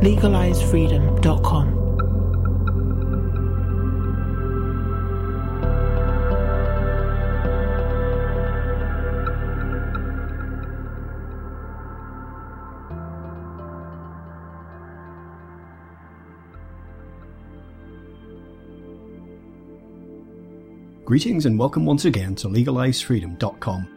LegalizeFreedom.com. Greetings and welcome once again to LegalizeFreedom.com.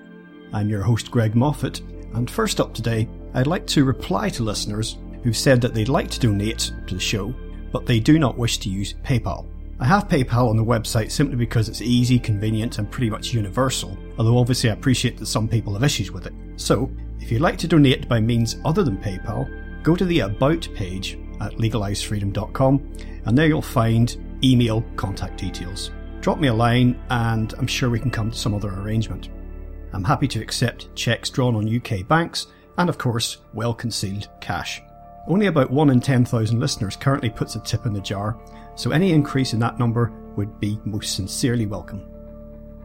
I'm your host Greg Moffitt, and first up today, I'd like to reply to listeners who've said that they'd like to donate to the show, but they do not wish to use PayPal. I have PayPal on the website simply because it's easy, convenient, and pretty much universal, although obviously I appreciate that some people have issues with it. So, if you'd like to donate by means other than PayPal, go to the About page at legalizefreedom.com, and there you'll find email contact details drop me a line and I'm sure we can come to some other arrangement. I'm happy to accept cheques drawn on UK banks and, of course, well concealed cash. Only about 1 in 10,000 listeners currently puts a tip in the jar, so any increase in that number would be most sincerely welcome.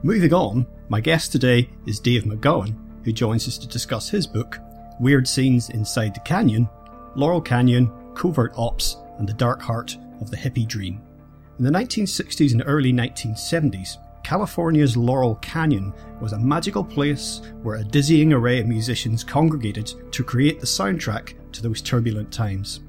Moving on, my guest today is Dave McGowan, who joins us to discuss his book, Weird Scenes Inside the Canyon Laurel Canyon, Covert Ops, and the Dark Heart of the Hippie Dream. In the 1960s and early 1970s, California's Laurel Canyon was a magical place where a dizzying array of musicians congregated to create the soundtrack to those turbulent times.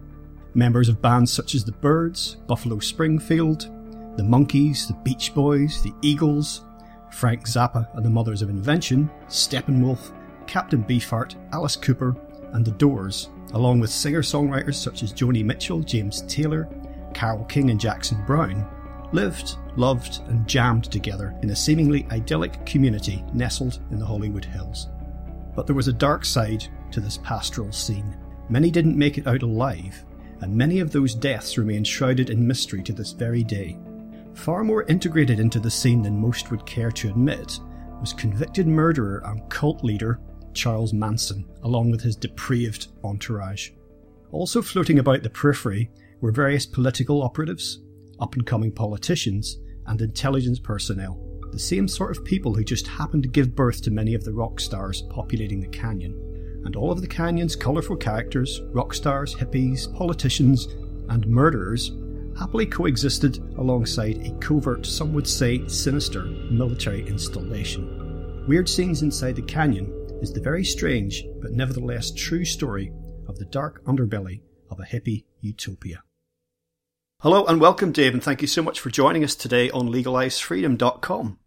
Members of bands such as the Byrds, Buffalo Springfield, the Monkees, the Beach Boys, the Eagles, Frank Zappa and the Mothers of Invention, Steppenwolf, Captain Beefheart, Alice Cooper, and The Doors, along with singer songwriters such as Joni Mitchell, James Taylor, Carole King and Jackson Browne, lived, loved, and jammed together in a seemingly idyllic community nestled in the Hollywood Hills. But there was a dark side to this pastoral scene. Many didn't make it out alive, and many of those deaths remain shrouded in mystery to this very day. Far more integrated into the scene than most would care to admit was convicted murderer and cult leader Charles Manson, along with his depraved entourage. Also floating about the periphery were various political operatives, up and coming politicians, and intelligence personnel, the same sort of people who just happened to give birth to many of the rock stars populating the canyon. And all of the canyon's colourful characters, rock stars, hippies, politicians, and murderers happily coexisted alongside a covert, some would say sinister, military installation. Weird Scenes Inside the Canyon is the very strange, but nevertheless true story of the dark underbelly of a hippie utopia. Hello and welcome, Dave, and thank you so much for joining us today on LegalizeFreedom.com.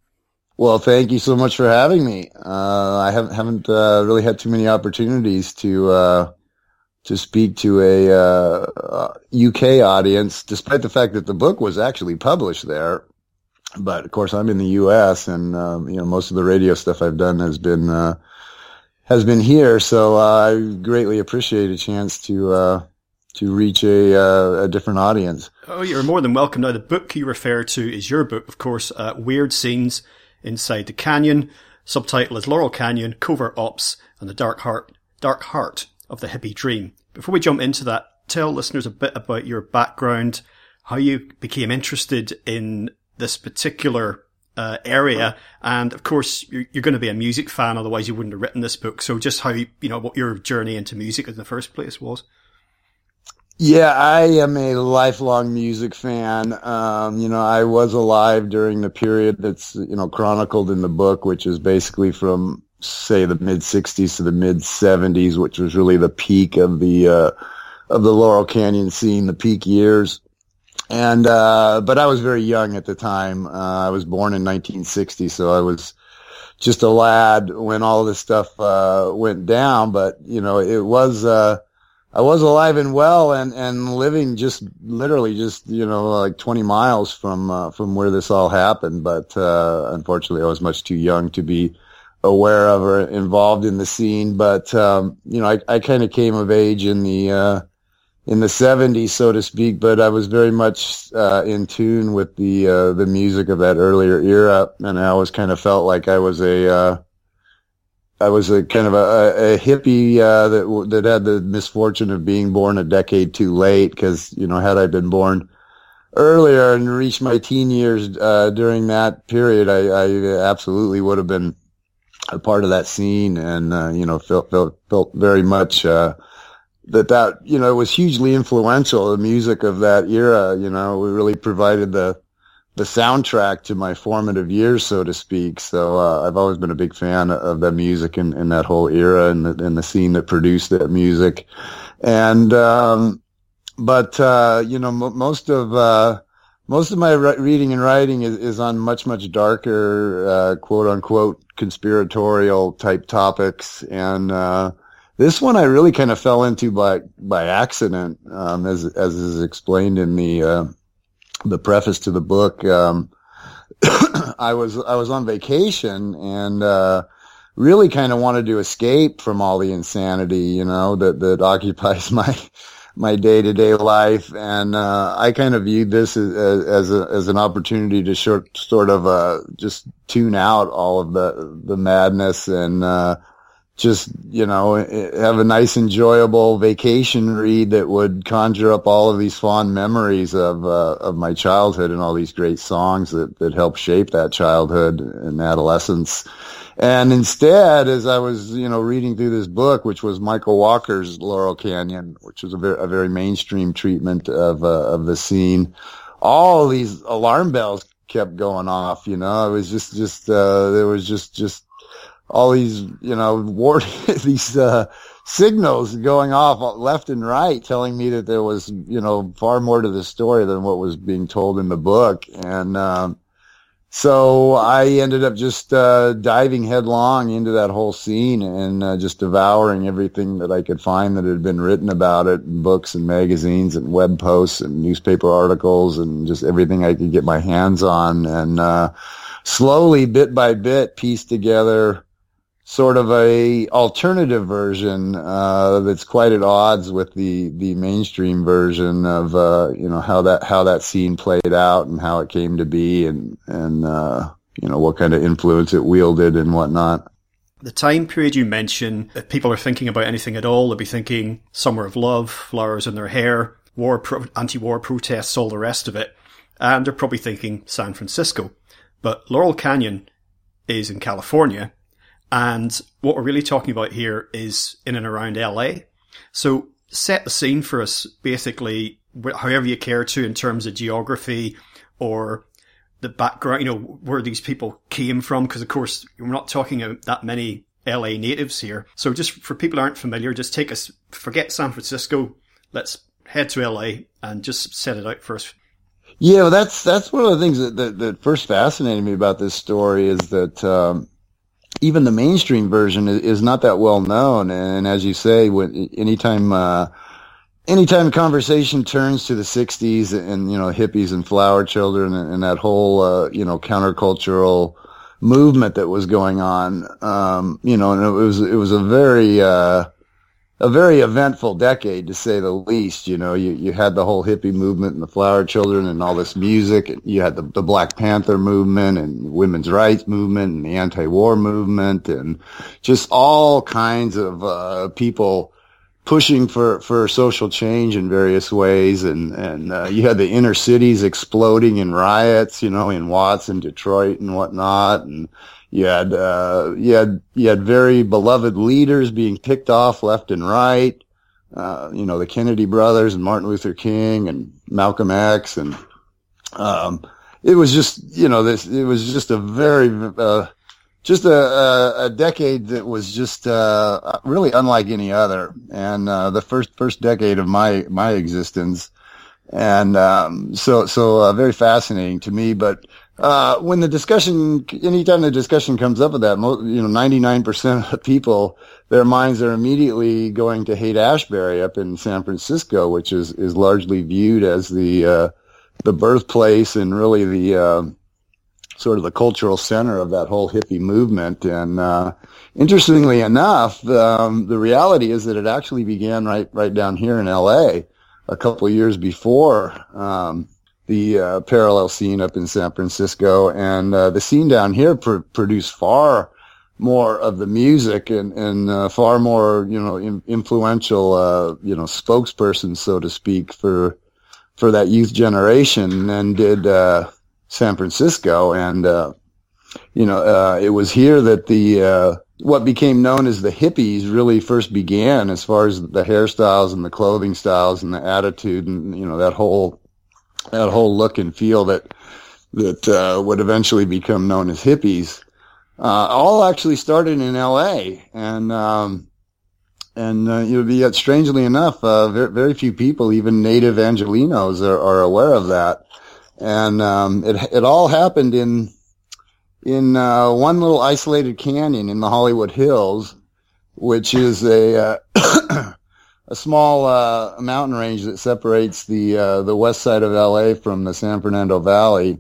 Well, thank you so much for having me. Uh, I haven't, haven't uh, really had too many opportunities to uh, to speak to a UK uh, audience, despite the fact that the book was actually published there. But of course, I'm in the US, and um, you know most of the radio stuff I've done has been uh, has been here. So uh, I greatly appreciate a chance to to reach a, uh, a different audience. Oh, you're more than welcome. Now, the book you refer to is your book, of course, uh, Weird Scenes Inside the Canyon. Subtitle is Laurel Canyon, Covert Ops, and the Dark Heart, Dark Heart of the Hippie Dream. Before we jump into that, tell listeners a bit about your background, how you became interested in this particular uh, area, and of course, you're, you're, going to be a music fan, otherwise you wouldn't have written this book. So, just how you know what your journey into music in the first place was. Yeah, I am a lifelong music fan. Um, you know, I was alive during the period that's, you know, chronicled in the book, which is basically from, say, the mid 60s to the mid 70s, which was really the peak of the, uh, of the Laurel Canyon scene, the peak years. And, uh, but I was very young at the time. Uh, I was born in 1960, so I was just a lad when all this stuff, uh, went down. But, you know, it was, uh, I was alive and well and, and living just literally just, you know, like 20 miles from, uh, from where this all happened. But, uh, unfortunately I was much too young to be aware of or involved in the scene. But, um, you know, I, I kind of came of age in the, uh, in the 70s, so to speak, but I was very much uh, in tune with the uh, the music of that earlier era, and I always kind of felt like I was a uh, I was a kind of a, a hippie uh, that that had the misfortune of being born a decade too late. Because you know, had I been born earlier and reached my teen years uh, during that period, I, I, absolutely would have been a part of that scene, and uh, you know, felt felt felt very much uh, that that you know was hugely influential. The music of that era, you know, we really provided the the soundtrack to my formative years, so to speak. So uh, I've always been a big fan of that music and, that whole era and the, and the scene that produced that music. And um, but uh, you know, m- most of uh, most of my re- reading and writing is, is on much much darker, uh, quote unquote, conspiratorial type topics. And uh, this one I really kind of fell into by by accident, um, as as is explained in the uh, the preface to the book, um, I was I was on vacation and uh, really kind of wanted to escape from all the insanity, you know, that that occupies my my day to day life, and uh, I kind of viewed this as as, a, as an opportunity to short, sort of uh, just tune out all of the the madness and uh, just you know have a nice enjoyable vacation read that would conjure up all of these fond memories of uh, of my childhood and all these great songs that that helped shape that childhood and adolescence. And instead as i was you know reading through this book which was michael walker's laurel canyon which was a very, a very mainstream treatment of uh, of the scene all these alarm bells kept going off you know? It was just just uh, there was just just all these, you know, war, these, uh, signals going off left and right telling me that there was, you know, far more to the story than what was being told in the book. And, um, so I ended up just, uh, diving headlong into that whole scene and, uh, just devouring everything that I could find that had been written about it in books and magazines and web posts and newspaper articles and just everything I could get my hands on. And, uh, slowly, bit by bit, pieced together, sort of a alternative version uh, that's quite at odds with the the mainstream version of uh, you know how that how that scene played out and how it came to be and and uh, you know what kind of influence it wielded and whatnot. The time period you mention, if people are thinking about anything at all, they'll be thinking "Summer of Love," flowers in their hair, war, pro- anti-war protests, all the rest of it, and they're probably thinking San Francisco. But Laurel Canyon is in California, and what we're really talking about here is in and around LA. So set the scene for us, basically, however you care to in terms of geography or the background, you know, where these people came from. Because of course, we're not talking about that many LA natives here. So just for people aren't familiar, just take us, forget San Francisco. Let's head to LA and just set it out for us. Yeah, well, that's that's one of the things that, that, that first fascinated me about this story is that um, even the mainstream version is, is, not that well known. And as you say, when anytime, uh, anytime conversation turns to the '60s and you know hippies and flower children and, and that whole uh, you know countercultural movement that was going on, um, you know, and it was it was a very uh, a very eventful decade to say the least. You know, you, you had the whole hippie movement and the flower children and all this music. And you had the, the Black Panther movement and women's rights movement and the anti-war movement and just all kinds of, uh, people pushing for, for social change in various ways. And, and, uh, you had the inner cities exploding in riots, you know, in Watts and Detroit and whatnot. And, you had uh, you had you had very beloved leaders being picked off left and right. Uh, you know the Kennedy brothers and Martin Luther King and Malcolm X and um, it was just you know this it was just a very uh, just a, a, a, decade that was just uh, really unlike any other. And uh, the first first decade of my my existence. And um, so so uh, very fascinating to me. But uh, when the discussion, anytime the discussion comes up of that, you know, 99% of people, their minds are immediately going to Haight-Ashbury up in San Francisco, which is, is largely viewed as the, uh, the birthplace and really the, uh, sort of the cultural center of that whole hippie movement. And, uh, interestingly enough, um, the reality is that it actually began right, right down here in LA a couple years before um, the uh, parallel scene up in San Francisco, and uh, the scene down here pr- produced far more of the music and and uh, far more you know in, influential uh, you know spokesperson so to speak for for that youth generation than did uh, San Francisco. And uh, you know uh, it was here that the uh, what became known as the hippies really first began as far as the hairstyles and the clothing styles and the attitude and you know that whole that whole look and feel that that would eventually become known as hippies uh, all actually started in L.A. and um, and uh, you yet strangely enough, uh, very, very few people, even native Angelinos, are, are aware of that. And um, it it all happened in in uh, one little isolated canyon in the Hollywood Hills, which is a uh, a small uh, mountain range that separates the uh, the west side of LA from the San Fernando Valley,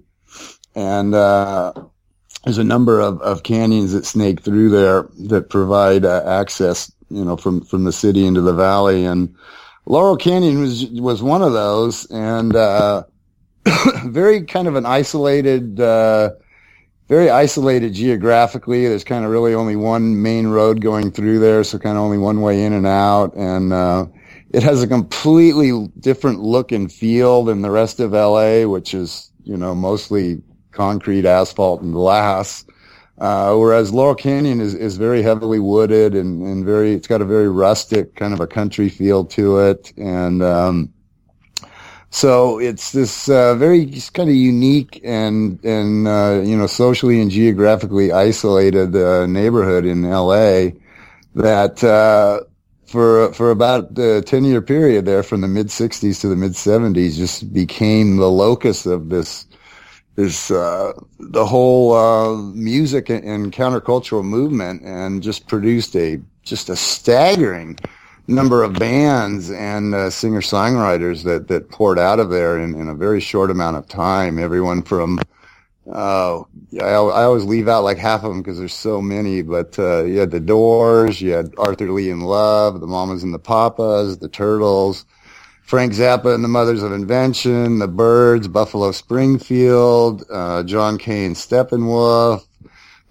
and uh, there's a number of, of canyons that snake through there that provide uh, access, you know, from, from the city into the valley. And Laurel Canyon was, was one of those and, uh, very kind of an isolated, uh, very isolated geographically. There's kind of really only one main road going through there. So kind of only one way in and out. And, uh, it has a completely different look and feel than the rest of LA, which is, you know, mostly concrete, asphalt, and glass. Uh, whereas Laurel Canyon is, is very heavily wooded and, and very, it's got a very rustic kind of a country feel to it. And, um, so it's this, uh, very kind of unique and, and, uh, you know, socially and geographically isolated, uh, neighborhood in LA that, uh, for, for about a 10 year period there from the mid 60s to the mid 70s just became the locus of this, is uh, the whole uh, music and countercultural movement, and just produced a just a staggering number of bands and uh, singer songwriters that that poured out of there in, in a very short amount of time. Everyone from uh, I, I always leave out like half of them because there's so many, but uh, you had the Doors, you had Arthur Lee and Love, the Mamas and the Papas, the Turtles. Frank Zappa and the Mothers of Invention, The Byrds, Buffalo Springfield, uh, John Kay Steppenwolf.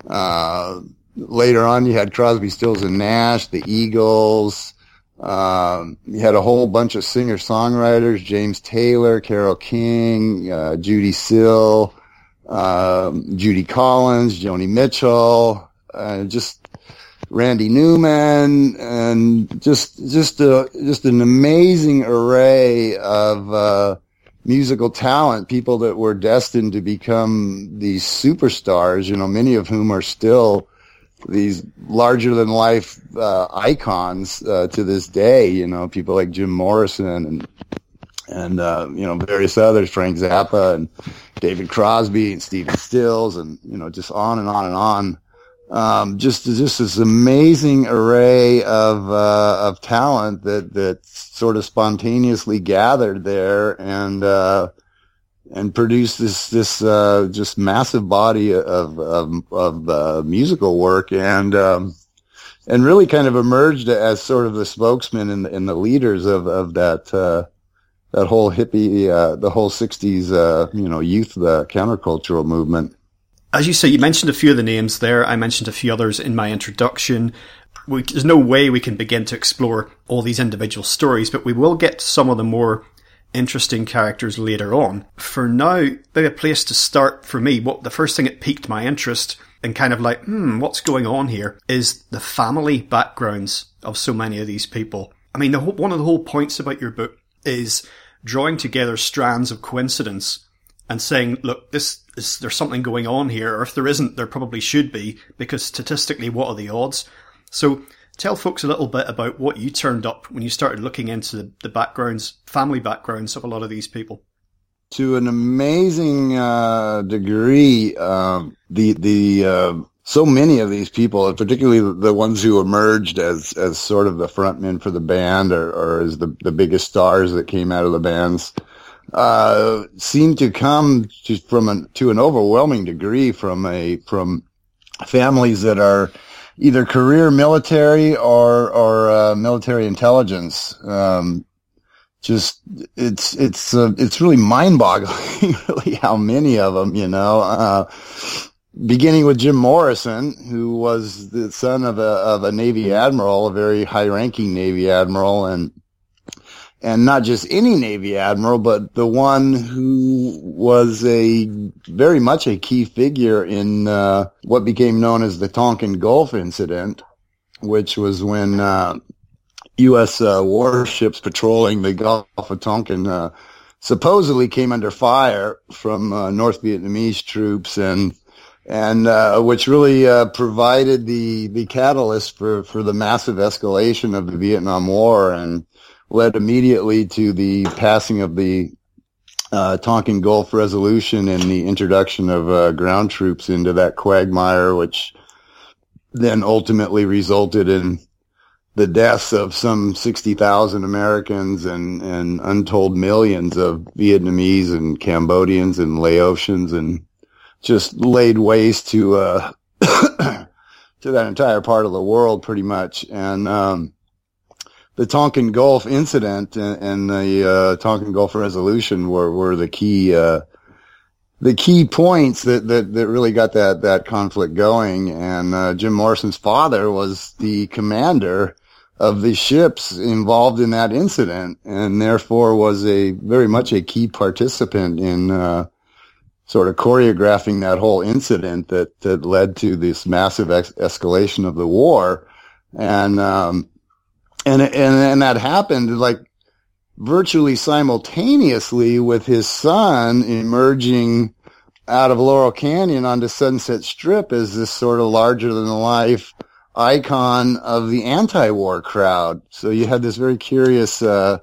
Uh, later on, you had Crosby, Stills and Nash, the Eagles. Um, you had a whole bunch of singer-songwriters, James Taylor, Carole King, uh, Judee Sill, um, Judy Collins, Joni Mitchell, uh, just Randy Newman, and just just a just an amazing array of uh, musical talent. People that were destined to become these superstars. You know, many of whom are still these larger than life uh, icons uh, to this day. You know, people like Jim Morrison and and uh, you know various others, Frank Zappa and David Crosby and Stephen Stills, and you know just on and on and on um, just just this amazing array of uh, of talent that that sort of spontaneously gathered there and uh, and produced this this uh, just massive body of of, of uh, musical work and um, and really kind of emerged as sort of the spokesman and, and the leaders of of that uh, that whole hippie uh, the whole '60s you know youth countercultural movement as you say, you mentioned a few of the names there. I mentioned a few others in my introduction. We, there's no way we can begin to explore all these individual stories, but we will get some of the more interesting characters later on. For now, a place to start for me, what the first thing that piqued my interest and kind of like, hmm, what's going on here is the family backgrounds of so many of these people. I mean, the whole, one of the whole points about your book is drawing together strands of coincidence and saying, look, this is, there's something going on here, or if there isn't, there probably should be, because statistically, what are the odds? So tell folks a little bit about what you turned up when you started looking into the, the backgrounds, family backgrounds of a lot of these people. To an amazing uh, degree, um, the the uh, so many of these people, particularly the ones who emerged as as sort of the frontmen for the band, or, or as the the biggest stars that came out of the bands, uh, seem to come to, from an, to an overwhelming degree from a from families that are either career military or or uh, military intelligence. Um, just it's it's uh, it's really mind-boggling, really how many of them, you know. Uh, beginning with Jim Morrison, who was the son of a of a Navy admiral, a very high-ranking Navy admiral, and and not just any Navy admiral, but the one who was a very much a key figure in uh, what became known as the Tonkin Gulf incident, which was when uh, U.S. Uh, warships patrolling the Gulf of Tonkin uh, supposedly came under fire from uh, North Vietnamese troops and and uh, which really provided the the catalyst for for the massive escalation of the Vietnam War and led immediately to the passing of the uh, Tonkin Gulf Resolution and the introduction of ground troops into that quagmire, which then ultimately resulted in the deaths of some 60,000 Americans and, and untold millions of Vietnamese and Cambodians and Laotians and just laid waste to, uh, to that entire part of the world pretty much. And, um, the Tonkin Gulf incident and, and the, uh, Tonkin Gulf resolution were, were the key, uh, the key points that, that, that really got that, that conflict going. And, uh, Jim Morrison's father was the commander of the ships involved in that incident and therefore was a very much a key participant in uh, sort of choreographing that whole incident that, that led to this massive ex- escalation of the war. And, um, and, and, and that happened like virtually simultaneously with his son emerging out of Laurel Canyon onto Sunset Strip as this sort of larger than life icon of the anti-war crowd. So you had this very curious, uh,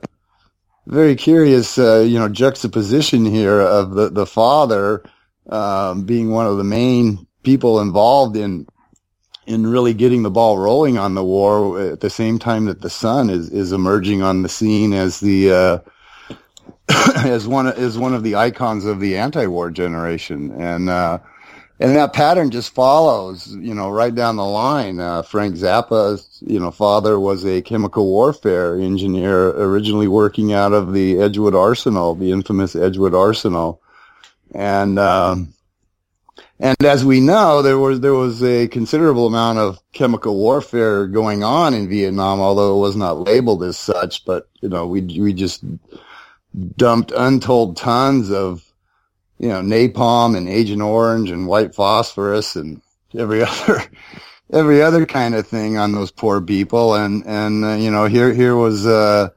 very curious, uh, you know, juxtaposition here of the the father um, being one of the main people involved in in really getting the ball rolling on the war at the same time that the son is is emerging on the scene as the uh, as one as one of the icons of the anti-war generation and uh, and that pattern just follows, you know, right down the line. Uh, Frank Zappa's, you know, father was a chemical warfare engineer, originally working out of the Edgewood Arsenal, the infamous Edgewood Arsenal, and um, and as we know, there was there was a considerable amount of chemical warfare going on in Vietnam, although it was not labeled as such. But you know, we we just dumped untold tons of you know, napalm and Agent Orange and white phosphorus and every other, every other kind of thing on those poor people. And, and, uh, you know, here, here was, uh,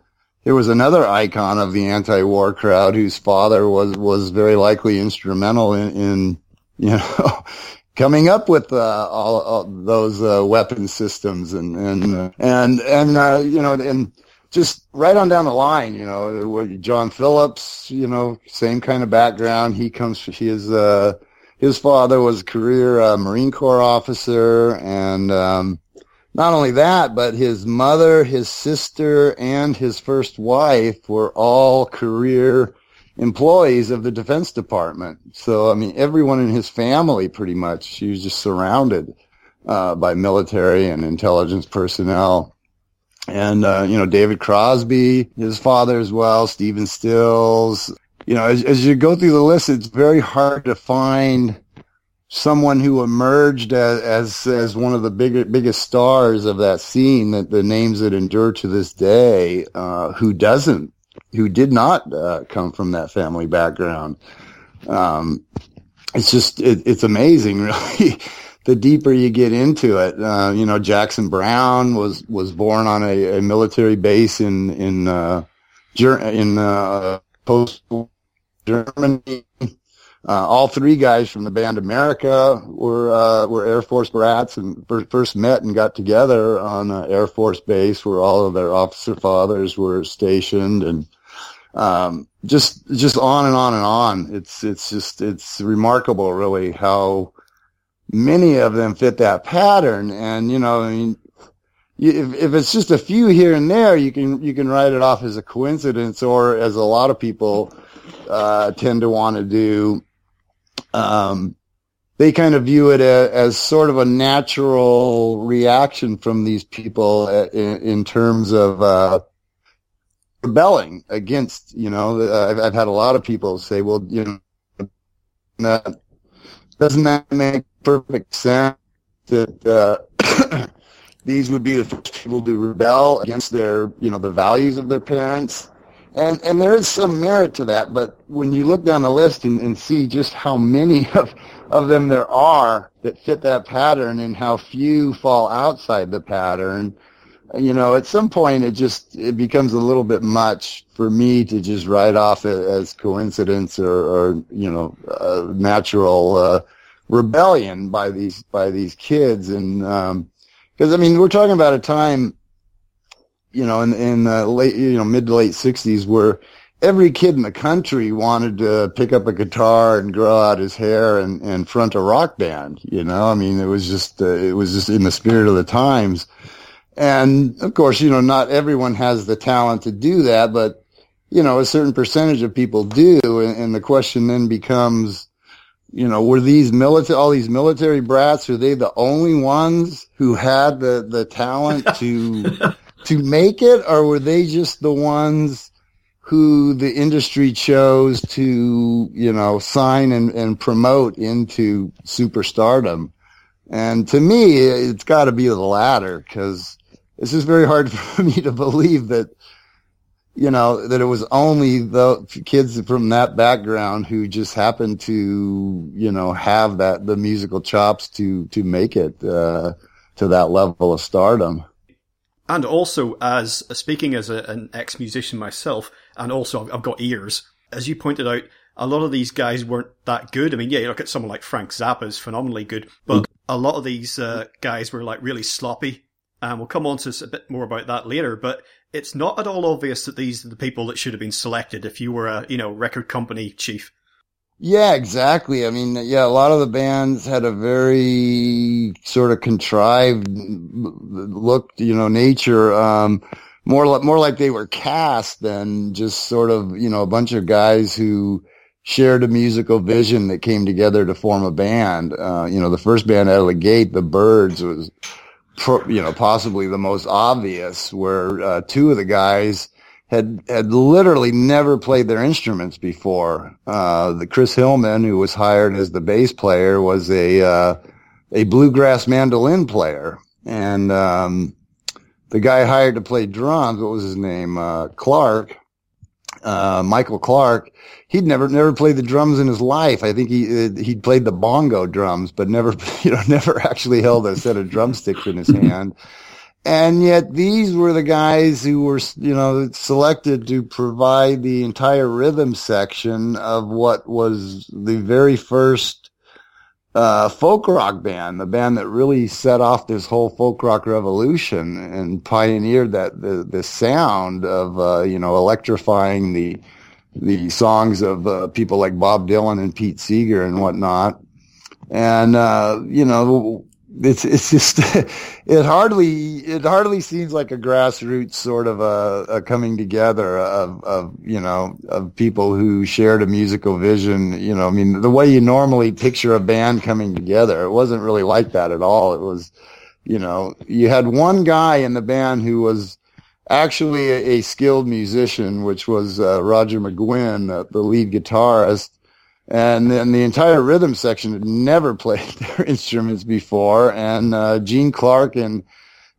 here was another icon of the anti-war crowd whose father was, was very likely instrumental in, in you know, coming up with, uh, all, all those, uh, weapon systems and, and, uh, and, and, uh, you know, and, just right on down the line, you know, John Phillips, you know, same kind of background. He comes, he is, uh, his father was a career uh, Marine Corps officer. And, um, not only that, but his mother, his sister, and his first wife were all career employees of the Defense Department. So, I mean, everyone in his family pretty much, he was just surrounded, uh, by military and intelligence personnel and uh, you know David Crosby, his father as well, Stephen Stills. You know, as, as you go through the list, it's very hard to find someone who emerged as as, as one of the big, biggest stars of that scene. That the names that endure to this day, uh, who doesn't, who did not uh, come from that family background. Um, it's just it, it's amazing, really the deeper you get into it, uh, you know, Jackson Browne was, was born on a, a military base in, in, uh, in, uh, post Germany. Uh, all three guys from the band America were, uh, were Air Force brats and first met and got together on an Air Force base where all of their officer fathers were stationed and, um, just, just on and on and on. It's, it's just, it's remarkable really how, many of them fit that pattern. And, you know, I mean, if, if it's just a few here and there, you can, you can write it off as a coincidence or as a lot of people, uh, tend to want to do, um, they kind of view it as, as, sort of a natural reaction from these people uh, in, in terms of, uh, rebelling against, you know, uh, I've, I've had a lot of people say, well, you know, that, doesn't that make perfect sense that, uh, these would be the first people to rebel against their, you know, the values of their parents? And, and there is some merit to that, but when you look down the list and, and see just how many of, of them there are that fit that pattern and how few fall outside the pattern, you know, at some point it just it becomes a little bit much for me to just write off as coincidence or, or you know, uh, natural uh, rebellion by these by these kids, and because um, I mean we're talking about a time, you know, in in the late you know mid to late '60s where every kid in the country wanted to pick up a guitar and grow out his hair and, and front a rock band. You know, I mean, it was just uh, it was just in the spirit of the times. And of course, you know, not everyone has the talent to do that, but you know, a certain percentage of people do. And, and the question then becomes, you know, were these military, all these military brats, were they the only ones who had the, the talent to, to make it? Or were they just the ones who the industry chose to, you know, sign and, and promote into superstardom? And to me, it's got to be the latter because it's just very hard for me to believe that you know that it was only the kids from that background who just happened to you know have that the musical chops to to make it uh, to that level of stardom. And also, as speaking as a, an ex musician myself, and also I've got ears, as you pointed out, a lot of these guys weren't that good. I mean, yeah, you look at someone like Frank Zappa is phenomenally good, but a lot of these uh, guys were like really sloppy and we'll come on to a bit more about that later, but it's not at all obvious that these are the people that should have been selected if you were a, you know, record company chief. Yeah, exactly. I mean, yeah, a lot of the bands had a very sort of contrived look, you know, nature, um, more like, more like they were cast than just sort of, you know, a bunch of guys who shared a musical vision that came together to form a band. Uh, you know, the first band out of the gate, the Byrds, was, you know, possibly the most obvious, where uh, two of the guys had had literally never played their instruments before. Uh, the Chris Hillman, who was hired as the bass player, was a uh, a bluegrass mandolin player, and um, the guy hired to play drums, what was his name? Uh, Clarke, uh, Michael Clarke he'd never never played the drums in his life. I think he uh, he'd played the bongo drums, but never you know never actually held a set of drumsticks in his hand. And yet these were the guys who were you know selected to provide the entire rhythm section of what was the very first uh, folk rock band, the band that really set off this whole folk rock revolution and pioneered that the the sound of uh, you know electrifying the the songs of uh, people like Bob Dylan and Pete Seeger and whatnot. And, uh, you know, it's, it's just, it hardly, it hardly seems like a grassroots sort of a, a, coming together of, of, you know, of people who shared a musical vision. You know, I mean, the way you normally picture a band coming together, it wasn't really like that at all. It was, you know, you had one guy in the band who was, actually a, a skilled musician, which was uh, Roger McGuinn, uh, the lead guitarist. And then the entire rhythm section had never played their instruments before. And uh, Gene Clark and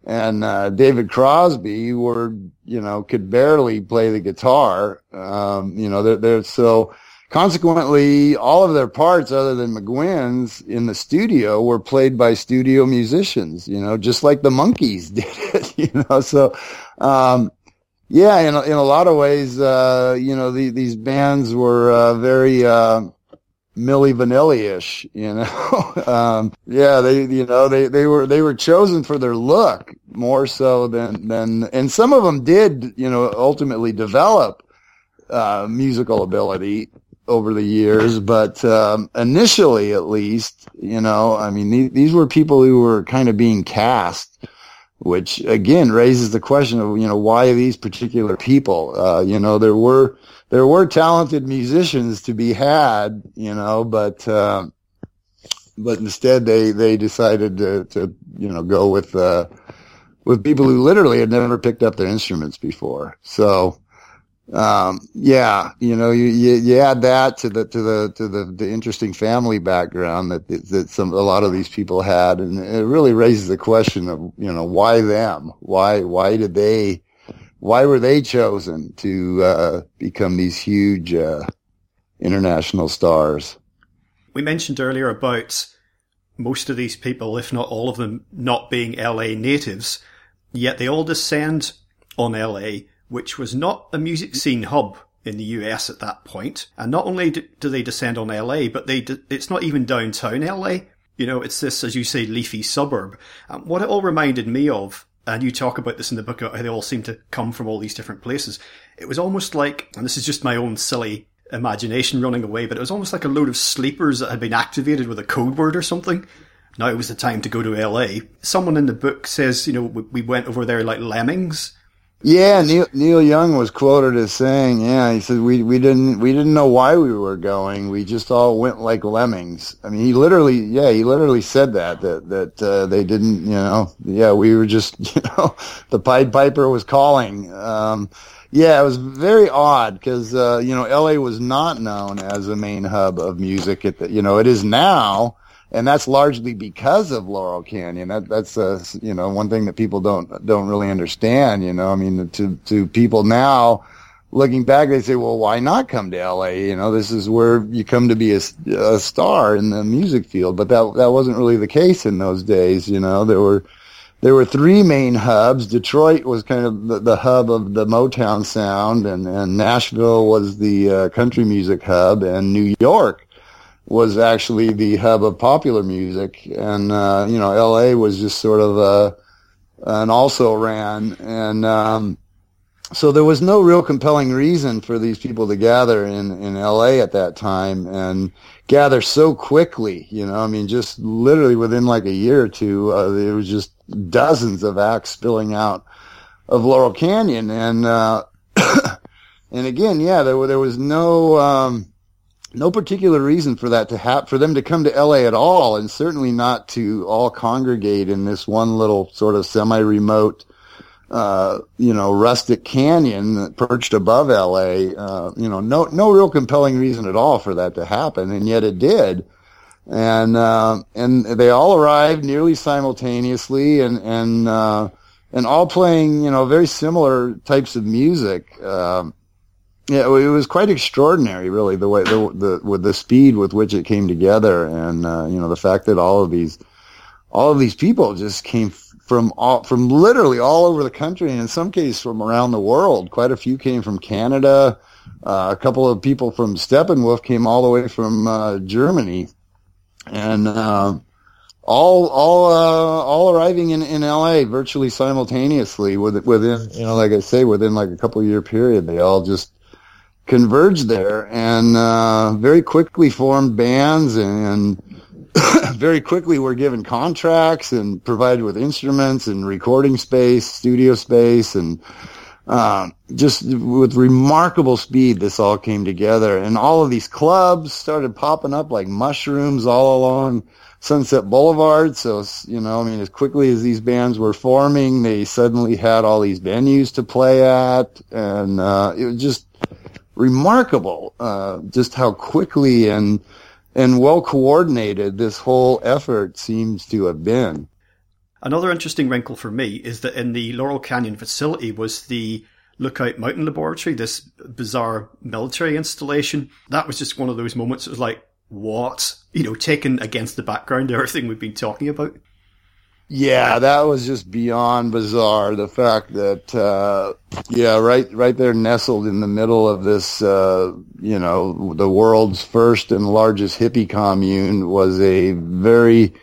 and uh, David Crosby were, you know, could barely play the guitar. Um, you know, they're, they're so consequently all of their parts other than McGuinn's in the studio were played by studio musicians, you know, just like the Monkees did it, you know, so, um, yeah, in, in a lot of ways, uh, you know, the, these bands were, uh, very, uh, Milli Vanilli-ish, you know. um, yeah, they, you know, they, they were, they were chosen for their look more so than, than, and some of them did, you know, ultimately develop, uh, musical ability over the years, but um, initially, at least, you know, I mean, these, these were people who were kind of being cast, which again raises the question of, you know, why these particular people? Uh, you know, there were there were talented musicians to be had, you know, but uh, but instead they they decided to to you know go with uh, with people who literally had never picked up their instruments before. So um, yeah, you know, you, you, you add that to the to the to the, the interesting family background that that some a lot of these people had, and it really raises the question of you know why them? Why why did they? Why were they chosen to uh, become these huge uh, international stars? We mentioned earlier about most of these people, if not all of them, not being LA natives, yet they all descend on LA which was not a music scene hub in the US at that point. And not only do they descend on LA, but they it's not even downtown LA. You know, it's this, as you say, leafy suburb. And what it all reminded me of, and you talk about this in the book, how they all seem to come from all these different places. It was almost like, and this is just my own silly imagination running away, but it was almost like a load of sleepers that had been activated with a code word or something. Now it was the time to go to LA. Someone in the book says, you know, we went over there like lemmings yeah, Neil, Neil Young was quoted as saying, "Yeah, he said we we didn't we didn't know why we were going. We just all went like lemmings." I mean, he literally, yeah, he literally said that that that uh, they didn't, you know, yeah, we were just, you know, the Pied Piper was calling. Um, yeah, it was very odd because uh, you know L.A. was not known as a main hub of music. At the, you know, it is now and that's largely because of Laurel Canyon. That, that's uh, you know one thing that people don't don't really understand. You know, I mean, to to people now looking back, they say, well, why not come to LA? You know, this is where you come to be a, a star in the music field. But that that wasn't really the case in those days. You know, there were there were three main hubs. Detroit was kind of the, the hub of the Motown sound, and, and Nashville was the uh, country music hub, and New York was actually the hub of popular music, and uh, you know, L.A. was just sort of a an also ran, and um, so there was no real compelling reason for these people to gather in in L.A. at that time and gather so quickly. You know, I mean, just literally within like a year or two, uh, there was just dozens of acts spilling out of Laurel Canyon, and uh, and again, yeah, there there was no. Um, no particular reason for that to happen, for them to come to LA at all, and certainly not to all congregate in this one little sort of semi-remote, uh, you know, rustic canyon perched above LA. Uh, you know, no, no real compelling reason at all for that to happen, and yet it did. And, uh, and they all arrived nearly simultaneously and, and, uh, and all playing, you know, very similar types of music. Um, yeah, it was quite extraordinary, really, the way the, the with the speed with which it came together, and uh, you know the fact that all of these all of these people just came from all from literally all over the country, and in some cases from around the world. Quite a few came from Canada. Uh, a couple of people from Steppenwolf came all the way from uh, Germany, and uh, all all uh, all arriving in, in LA virtually simultaneously with, within you know like I say within like a couple year period. They all just converged there and uh, very quickly formed bands and very quickly were given contracts and provided with instruments and recording space, studio space, and uh, just with remarkable speed, this all came together. And all of these clubs started popping up like mushrooms all along Sunset Boulevard. So, you know, I mean, as quickly as these bands were forming, they suddenly had all these venues to play at. And uh, it was just remarkable uh, just how quickly and and well coordinated this whole effort seems to have been. Another interesting wrinkle for me is that in the Laurel Canyon facility was the Lookout Mountain Laboratory, this bizarre military installation. That was just one of those moments. It was like, what? You know, taken against the background, of everything we've been talking about. Yeah, that was just beyond bizarre. The fact that, uh, yeah, right, right there, nestled in the middle of this, uh, you know, the world's first and largest hippie commune was a very,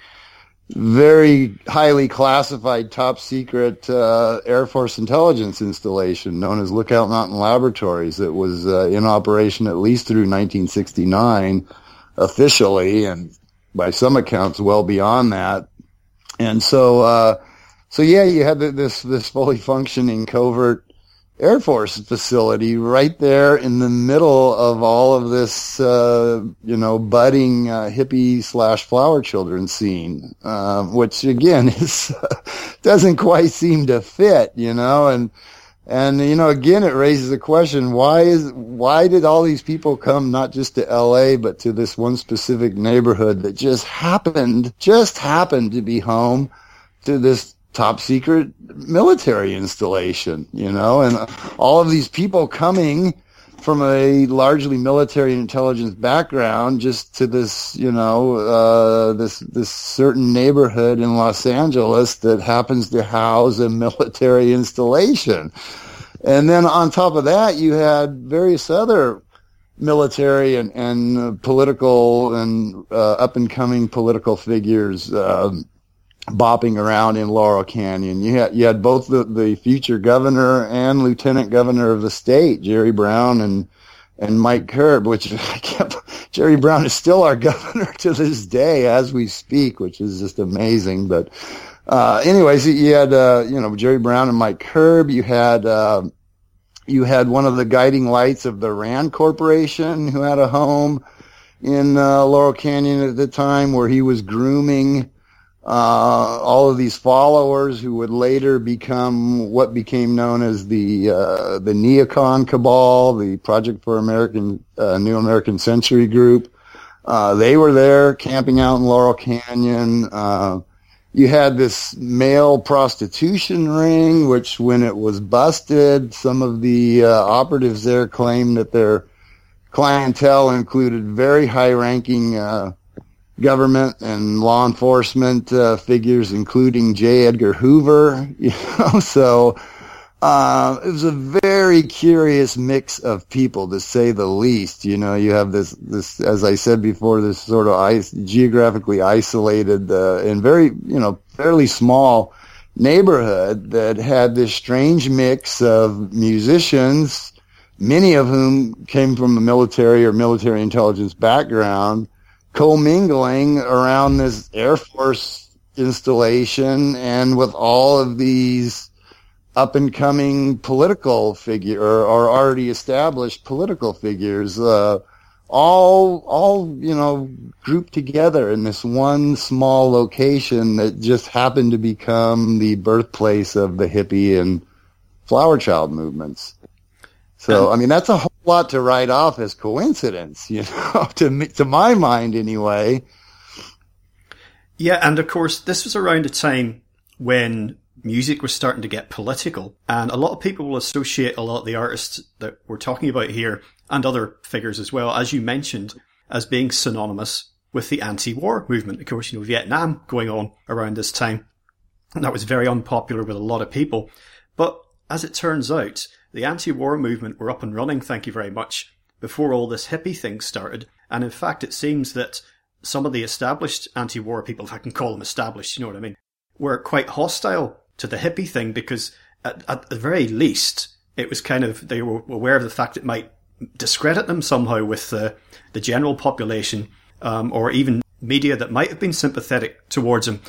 very highly classified, top secret uh, Air Force intelligence installation known as Lookout Mountain Laboratories. That was uh, in operation at least through 1969, officially, and by some accounts, well beyond that and so, uh, so yeah, you had this, this fully functioning covert Air Force facility right there in the middle of all of this, uh, you know, budding uh, hippie slash flower children scene, uh, which again is doesn't quite seem to fit, you know, and And you know, again, it raises the question: Why is why did all these people come not just to L.A. but to this one specific neighborhood that just happened just happened to be home to this top secret military installation? You know, and all of these people coming from a largely military intelligence background just to this, you know, uh, this this certain neighborhood in Los Angeles that happens to house a military installation. And then on top of that, you had various other military and, and uh, political and uh, up and coming political figures um, bopping around in Laurel Canyon. You had you had both the, the future governor and lieutenant governor of the state, Jerry Brown and and Mike Curb, which I kept, Jerry Brown is still our governor to this day as we speak, which is just amazing. But uh, anyways, you had uh, you know Jerry Brown and Mike Curb. You had uh, you had one of the guiding lights of the Rand Corporation, who had a home in uh, Laurel Canyon at the time, where he was grooming uh, all of these followers who would later become what became known as the uh, the neocon cabal, the Project for American uh, New American Century group. Uh, they were there camping out in Laurel Canyon. Uh, you had this male prostitution ring, which when it was busted, some of the uh, operatives there claimed that their clientele included very high-ranking government and law enforcement uh, figures, including J. Edgar Hoover. You know, so uh, it was a very curious mix of people, to say the least. You know, you have this, this, as I said before, this sort of is- geographically isolated uh, and very, you know, fairly small neighborhood that had this strange mix of musicians, many of whom came from a military or military intelligence background commingling around this Air Force installation and with all of these up and coming political figure or, or, already established political figures, uh, all, all, you know, grouped together in this one small location that just happened to become the birthplace of the hippie and flower child movements. So, I mean, that's a whole lot to write off as coincidence, you know, to me, to my mind anyway. Yeah, and of course, this was around a time when music was starting to get political, and a lot of people will associate a lot of the artists that we're talking about here and other figures as well, as you mentioned, as being synonymous with the anti-war movement. Of course, you know, Vietnam going on around this time. And that was very unpopular with a lot of people. But as it turns out, the anti-war movement were up and running, thank you very much, before all this hippie thing started. And in fact, it seems that some of the established anti-war people, if I can call them established, you know what I mean, were quite hostile to the hippie thing because at, at the very least, it was kind of, they were aware of the fact it might discredit them somehow with the, the general population, um, or even media that might have been sympathetic towards them.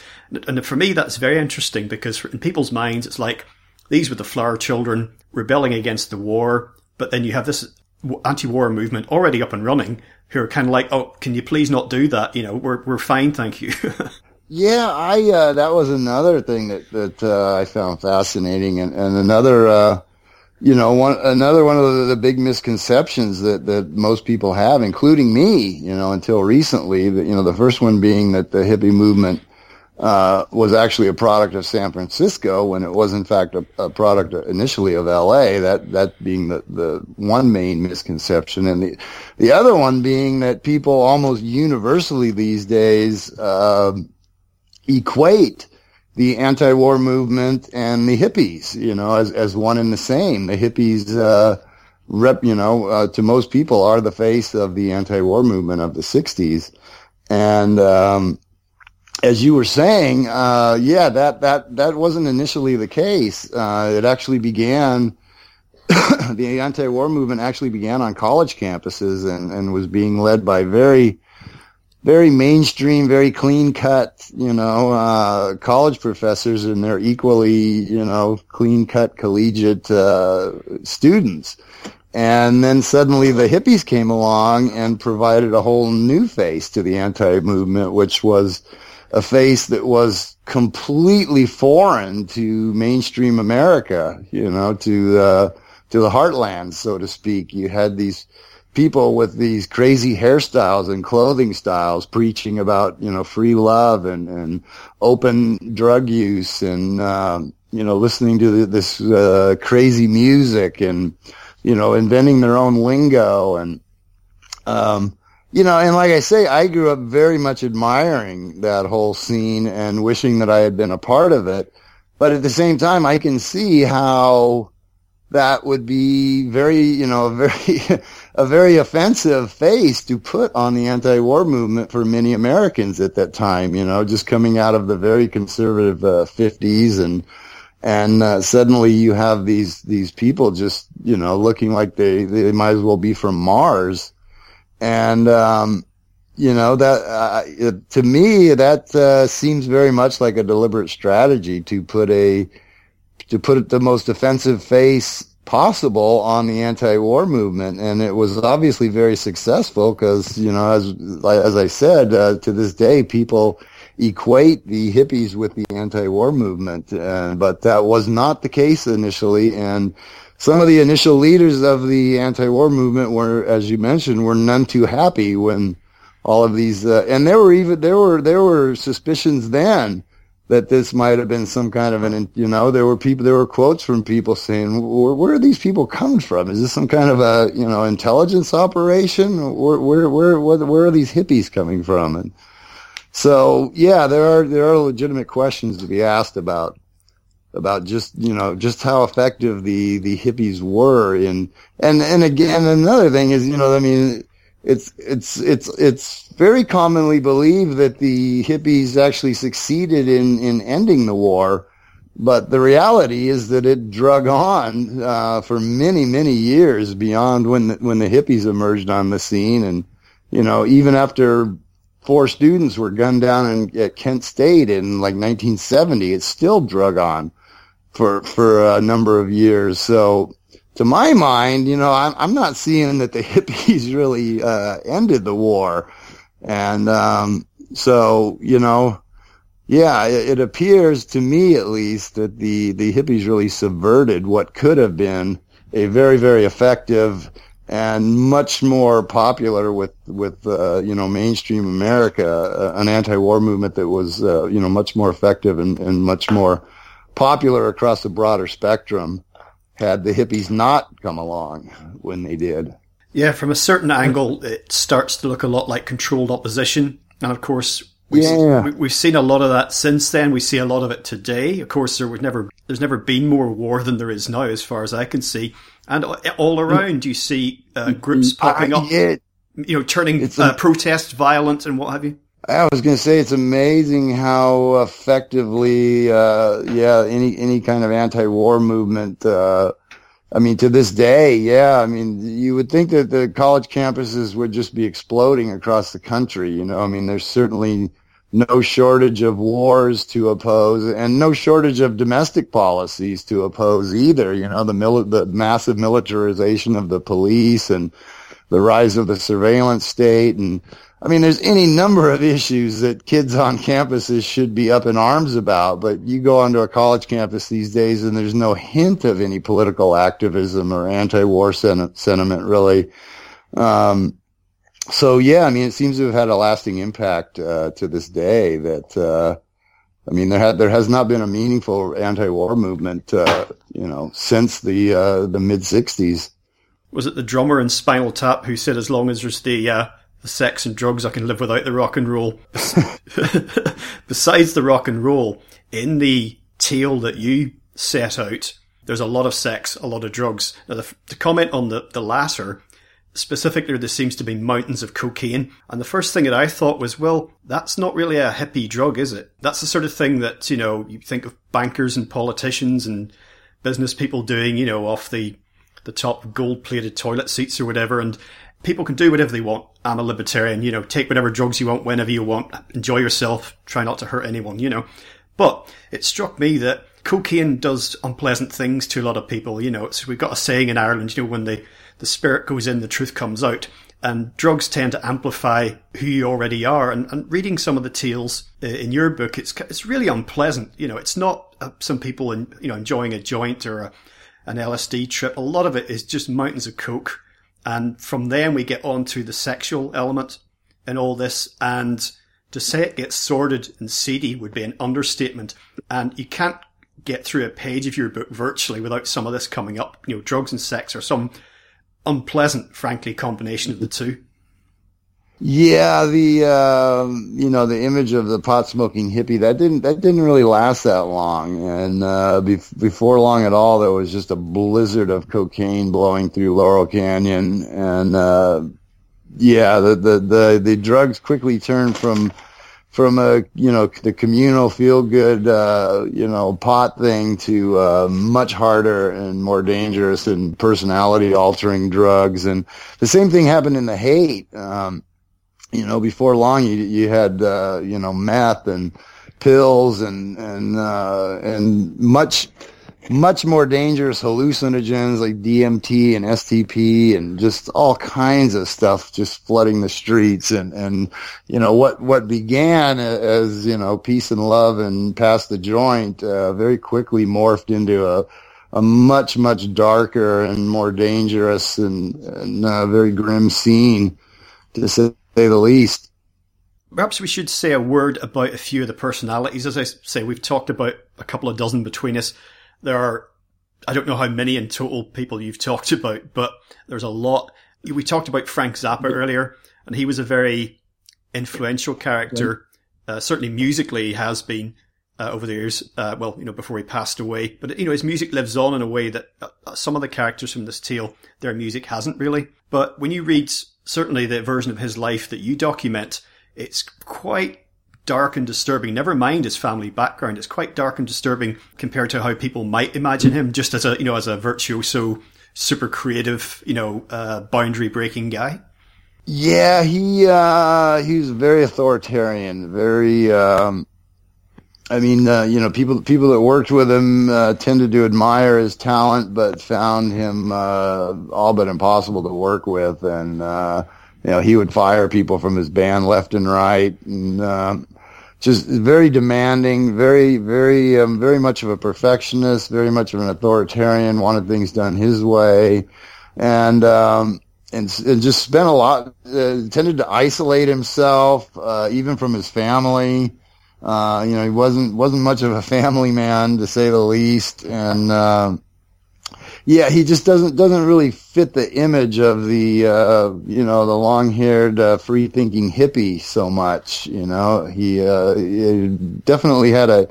And for me, that's very interesting because in people's minds, it's like, these were the flower children rebelling against the war, but then you have this anti-war movement already up and running who are kind of like, oh, can you please not do that? You know, we're we're fine, thank you. yeah, I uh, that was another thing that that uh, I found fascinating, and and another. Uh, you know, one another one of the, the, big misconceptions that that most people have, including me, you know, until recently. That you know, the first one being that the hippie movement uh, was actually a product of San Francisco when it was in fact a, a, product initially of LA. That that being the, the one main misconception, and the the other one being that people almost universally these days uh, equate the anti-war movement and the hippies, you know, as as one and the same. The hippies. Uh, rep, you know, uh, to most people are the face of the anti-war movement of the 60s. And, um, as you were saying, uh, yeah, that, that, that wasn't initially the case. Uh, it actually began, the anti-war movement actually began on college campuses and, and was being led by very, very mainstream, very clean cut, you know, uh, college professors and they're equally, you know, clean cut collegiate, uh, students. And then suddenly the hippies came along and provided a whole new face to the anti movement, which was, a face that was completely foreign to mainstream America, you know, to uh, to the heartland, so to speak. You had these people with these crazy hairstyles and clothing styles preaching about you know free love and and open drug use and um, you know listening to this uh, crazy music and you know inventing their own lingo and um, you know, and like I say, I grew up very much admiring that whole scene and wishing that I had been a part of it. But at the same time, I can see how that would be very, you know, a very, a very offensive face to put on the anti-war movement for many Americans at that time, you know, just coming out of the very conservative uh, 50s and, and uh, suddenly you have these, these people just, you know, looking like they, they might as well be from Mars and um, you know that uh, to me that uh, seems very much like a deliberate strategy to put a to put the most offensive face possible on the anti-war movement, and it was obviously very successful because you know as as I said uh, to this day people equate the hippies with the anti-war movement, uh, but that was not the case initially, and some of the initial leaders of the anti-war movement were, as you mentioned, were none too happy when all of these, uh, and there were even there were there were suspicions then that this might have been some kind of an, you know, there were people, there were quotes from people saying, where, are these people coming from? Is this some kind of a, you know, intelligence operation? Where, where, where, where are these hippies coming from? And so, yeah, there are, there are legitimate questions to be asked about about just you know just how effective the the hippies were in and and again another thing is you know I mean it's it's it's it's very commonly believed that the hippies actually succeeded in in ending the war but the reality is that it drug on uh, for many many years beyond when the, when the hippies emerged on the scene. And you know even after four students were gunned down in, at Kent State in like 1970 it still drug on for for a number of years. So to my mind, you know, I'm I'm not seeing that the hippies really uh, ended the war, and um, so you know, yeah, it, it, appears to me at least that the the hippies really subverted what could have been a very very effective and much more popular with with uh, you know mainstream America, uh, an anti-war movement that was uh, you know much more effective and, and much more popular across the broader spectrum had the hippies not come along when they did. Yeah, from a certain angle, it starts to look a lot like controlled opposition. And of course, we've, yeah. we, have seen a lot of that since then. We see a lot of it today. Of course, there was never, there's never been more war than there is now, as far as I can see. And all around, you see uh, groups popping up, you know, turning uh, protests violent and what have you. I was going to say it's amazing how effectively, uh, yeah, any any kind of anti-war movement. Uh, I mean, to this day, yeah. I mean, you would think that the college campuses would just be exploding across the country. You know, I mean, there's certainly no shortage of wars to oppose, and no shortage of domestic policies to oppose either. You know, the mil- the massive militarization of the police and the rise of the surveillance state and I mean, there's any number of issues that kids on campuses should be up in arms about, but you go onto a college campus these days and there's no hint of any political activism or anti-war sen- sentiment really. Um, so yeah, I mean, it seems to have had a lasting impact uh, to this day. That uh, I mean, there had there has not been a meaningful anti-war movement, uh, you know, since the uh, the mid '60s. Was it the drummer in Spinal Tap who said, "As long as there's the uh, the sex and drugs, I can live without the rock and roll. Besides the rock and roll, in the tale that you set out, there's a lot of sex, a lot of drugs. Now, the, to comment on the, the latter, specifically, there seems to be mountains of cocaine. And the first thing that I thought was, well, that's not really a hippie drug, is it? That's the sort of thing that, you know, you think of bankers and politicians and business people doing, you know, off the, the top gold plated toilet seats or whatever. And people can do whatever they want. I'm a libertarian, you know, take whatever drugs you want whenever you want, enjoy yourself, try not to hurt anyone, you know. But it struck me that cocaine does unpleasant things to a lot of people, you know. We've got a saying in Ireland, you know, when the, the spirit goes in, the truth comes out. And drugs tend to amplify who you already are. And, and reading some of the tales uh, in your book, it's it's really unpleasant. You know, it's not uh, some people in, you know enjoying a joint or a, an LSD trip. A lot of it is just mountains of coke, and from then we get on to the sexual element in all this. And to say it gets sordid and seedy would be an understatement. And you can't get through a page of your book virtually without some of this coming up. You know, drugs and sex are some unpleasant, frankly, combination of the two. Yeah, the uh, you know the image of the pot smoking hippie that didn't that didn't really last that long, and uh, be- before long at all, there was just a blizzard of cocaine blowing through Laurel Canyon, and uh, yeah, the, the the the drugs quickly turned from from a you know the communal feel good uh, you know pot thing to uh, much harder and more dangerous and personality altering drugs. And the same thing happened in the Haight. Um, you know before long you you had uh, you know meth and pills and and uh, and much much more dangerous hallucinogens like DMT and STP and just all kinds of stuff just flooding the streets. And, and, you know, what, what began as, you know, peace and love and past the joint, uh, very quickly morphed into a, a much, much darker and more dangerous and, and uh, very grim scene to say the least. Perhaps we should say a word about a few of the personalities. As I say, we've talked about a couple of dozen between us there are, I don't know how many in total people you've talked about, but there's a lot. We talked about Frank Zappa earlier, and he was a very influential character. Uh, certainly musically, he has been uh, over the years. Uh, well, you know, before he passed away, but you know, his music lives on in a way that uh, some of the characters from this tale, their music hasn't really. But when you read certainly the version of his life that you document, it's quite dark and disturbing. Never mind his family background; it's quite dark and disturbing compared to how people might imagine him, just as a you know as a virtuoso, super creative, you know, uh, boundary breaking guy. Yeah, he uh, he was very authoritarian, very. Um, I mean, uh, you know, people people that worked with him uh, tended to admire his talent, but found him uh, all but impossible to work with, and uh, you know, he would fire people from his band left and right, and um, just very demanding, very, very, um, very much of a perfectionist, very much of an authoritarian, wanted things done his way, and um, and, and just spent a lot, uh, tended to isolate himself, uh, even from his family. Uh, you know, he wasn't wasn't much of a family man to say the least, and uh, yeah, he just doesn't doesn't really fit the image of the uh, you know the long haired uh, free thinking hippie so much. You know, he, uh, he definitely had a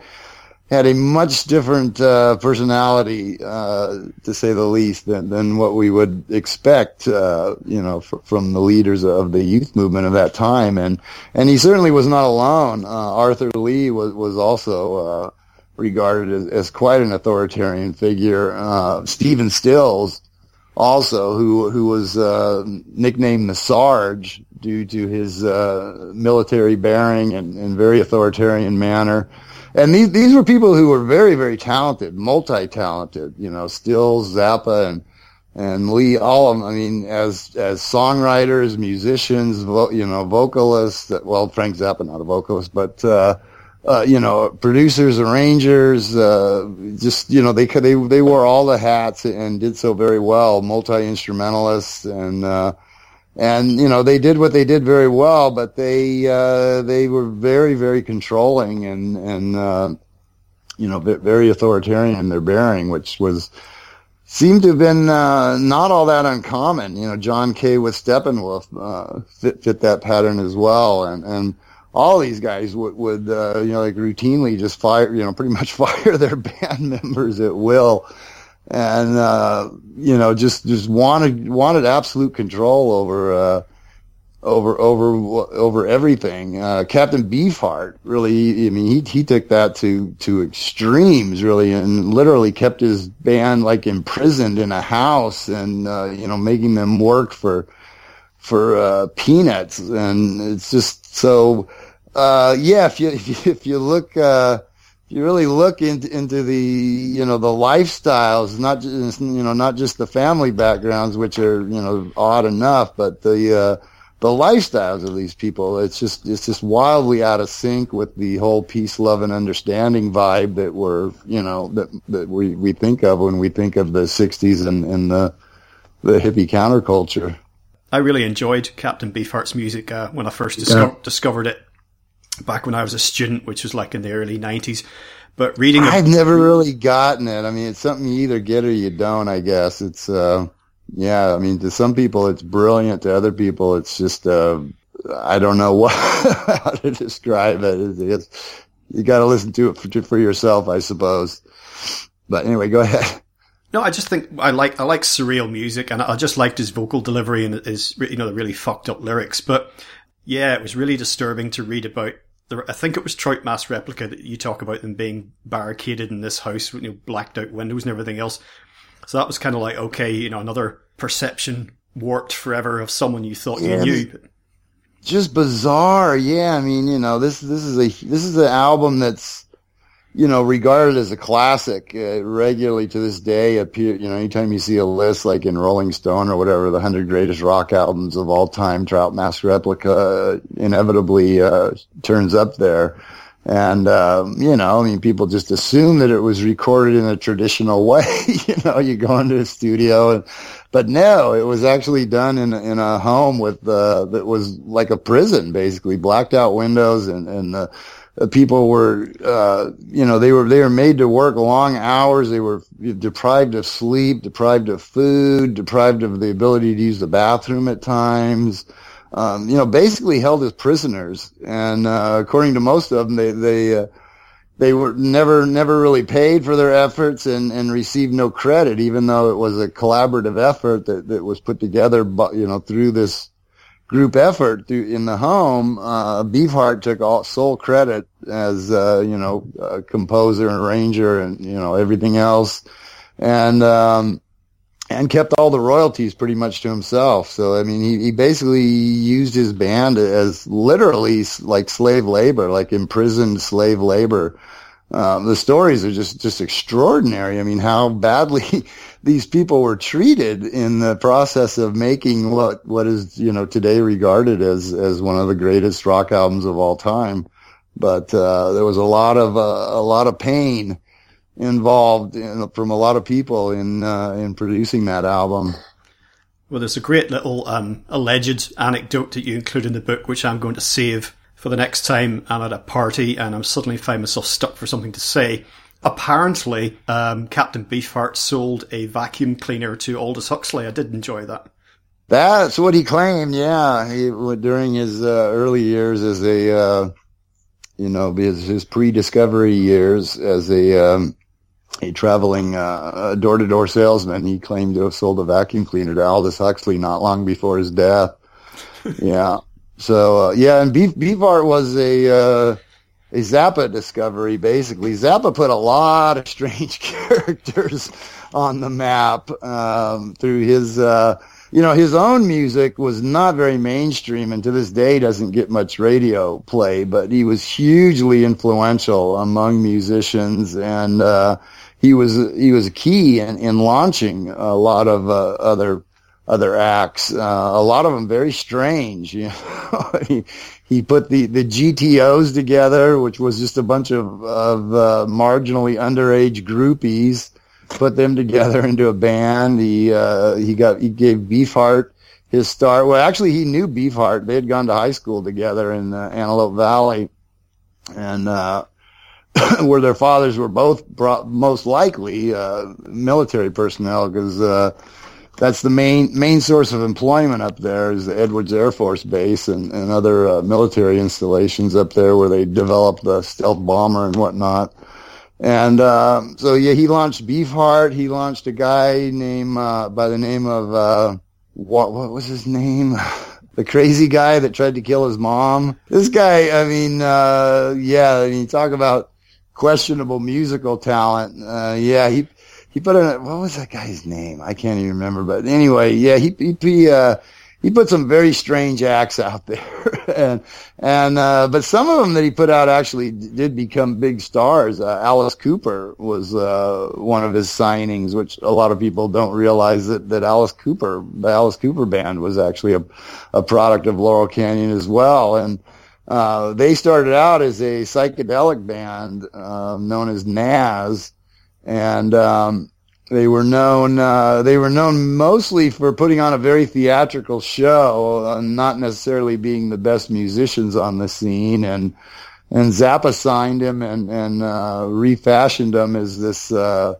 had a much different uh, personality, uh, to say the least, than, than what we would expect, uh, you know, f- from the leaders of the youth movement of that time. And and he certainly was not alone. Uh, Arthur Lee was was also uh, regarded as, as quite an authoritarian figure. Uh, Stephen Stills, also, who who was nicknamed the Sarge due to his uh, military bearing and, and, very authoritarian manner. And these these were people who were very very talented, multi talented. You know, Stills, Zappa, and and Lee, all of them. I mean, as as songwriters, musicians, vo- you know, vocalists. Well, Frank Zappa, not a vocalist, but uh, uh, you know, producers, arrangers, uh, just you know, they they they wore all the hats and did so very well. Multi instrumentalists and uh, and you know they did what they did very well, but they uh, they were very very controlling and and uh, you know very authoritarian in their bearing, which was seemed to have been uh, not all that uncommon. You know, John Kay with Steppenwolf uh, fit fit that pattern as well, and and all these guys would, would uh, you know, like routinely just fire, you know, pretty much fire their band members at will, and uh, you know, just just wanted wanted absolute control over uh, over over over everything. Uh, Captain Beefheart really, I mean, he he took that to to extremes really, and literally kept his band like imprisoned in a house, and uh, you know, making them work for for uh, peanuts, and it's just so uh, yeah, if you, if you, if you look, uh, you really look into into the you know the lifestyles, not just you know not just the family backgrounds, which are you know odd enough, but the uh, the lifestyles of these people. It's just it's just wildly out of sync with the whole peace, love, and understanding vibe that we're you know that that we we think of when we think of the '60s and and the the hippie counterculture. I really enjoyed Captain Beefheart's music uh, when I first disco- yeah. discovered it back when I was a student, which was like in the early '90s. But reading, I've never really gotten it. I mean, it's something you either get or you don't. I guess it's, uh, yeah. I mean, to some people it's brilliant. To other people, it's just, uh, I don't know what how to describe it. It's, it's you got to listen to it for, for yourself, I suppose. But anyway, go ahead. No, I just think I like I like surreal music, and I just liked his vocal delivery and his you know the really fucked up lyrics. But yeah, it was really disturbing to read about I think it was Trout Mask Replica that you talk about them being barricaded in this house with you know, blacked out windows and everything else. So that was kind of like, okay, you know, another perception warped forever of someone you thought yeah, you knew. Just bizarre, yeah. I mean, you know, this this is a this is an album that's you know, regarded as a classic uh, regularly to this day. Appear, you know, anytime you see a list like in Rolling Stone or whatever, the hundred greatest rock albums of all time, Trout Mask Replica inevitably uh, turns up there. And um, you know, I mean, people just assume that it was recorded in a traditional way. you know, you go into a studio, and, but no, it was actually done in in a home with uh, that was like a prison, basically blacked out windows and and uh, people were, uh, you know, they were they were made to work long hours. They were deprived of sleep, deprived of food, deprived of the ability to use the bathroom at times. Um, you know, basically held as prisoners. And uh, according to most of them, they they uh, they were never never really paid for their efforts and and received no credit, even though it was a collaborative effort that that was put together, but, you know, through this group effort in the home, uh, Beefheart took all sole credit as, uh, you know, composer and arranger and, you know, everything else. And, um, and kept all the royalties pretty much to himself. So, I mean, he, he basically used his band as literally like slave labor, like imprisoned slave labor. Um, the stories are just, just extraordinary. I mean, how badly these people were treated in the process of making what, what is, you know, today regarded as, as one of the greatest rock albums of all time. But, uh, there was a lot of, uh, a lot of pain involved in, from a lot of people in, uh, in producing that album. Well, there's a great little, um, alleged anecdote that you include in the book, which I'm going to save for the next time I'm at a party and I'm suddenly find myself stuck for something to say. Apparently, um, Captain Beefheart sold a vacuum cleaner to Aldous Huxley. I did enjoy that. That's what he claimed. Yeah, he during his uh, early years as a, uh, you know, his, his pre-discovery years as a um, a traveling uh, door-to-door salesman, he claimed to have sold a vacuum cleaner to Aldous Huxley not long before his death. yeah, so uh, yeah, and Beef Beefheart was a uh, a Zappa discovery. Basically, Zappa put a lot of strange characters on the map um, through his. Uh, you know, his own music was not very mainstream, and to this day doesn't get much radio play. But he was hugely influential among musicians, and uh, he was he was key in, in launching a lot of uh, other other acts. Uh, a lot of them very strange. You know, he, he put the, the GTOs together, which was just a bunch of, of uh, marginally underage groupies, put them together into a band. He, uh, he got, he gave Beefheart his start. Well, actually, he knew Beefheart. They had gone to high school together in uh, Antelope Valley. And, uh, where their fathers were both brought, most likely, uh, military personnel because, uh, that's the main main source of employment up there is the Edwards Air Force Base and, and other uh, military installations up there where they develop the stealth bomber and whatnot. And uh, so yeah, he launched Beefheart. He launched a guy named uh, by the name of uh, what what was his name? the crazy guy that tried to kill his mom. This guy, I mean, uh, yeah, I mean, talk about questionable musical talent. Uh, yeah, he he put in what was that guy's name? I can't even remember. But anyway, yeah, he he he, uh, he put some very strange acts out there, and and uh, but some of them that he put out actually did become big stars. Uh, Alice Cooper was uh, one of his signings, which a lot of people don't realize that that Alice Cooper, the Alice Cooper band, was actually a a product of Laurel Canyon as well, and. Uh, they started out as a psychedelic band um, known as Nazz, and um, they were known. Uh, they were known mostly for putting on a very theatrical show, uh, not necessarily being the best musicians on the scene. And and Zappa signed him and and uh, refashioned him as this uh,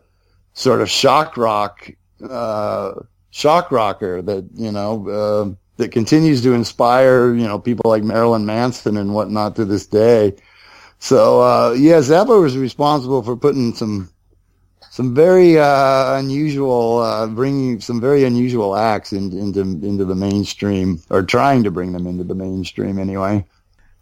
sort of shock rock uh, shock rocker that you know uh, that continues to inspire you know people like Marilyn Manson and whatnot to this day. So yeah, Zappa was responsible for putting some some very uh, unusual, uh, bringing some very unusual acts in, into into the mainstream, or trying to bring them into the mainstream anyway.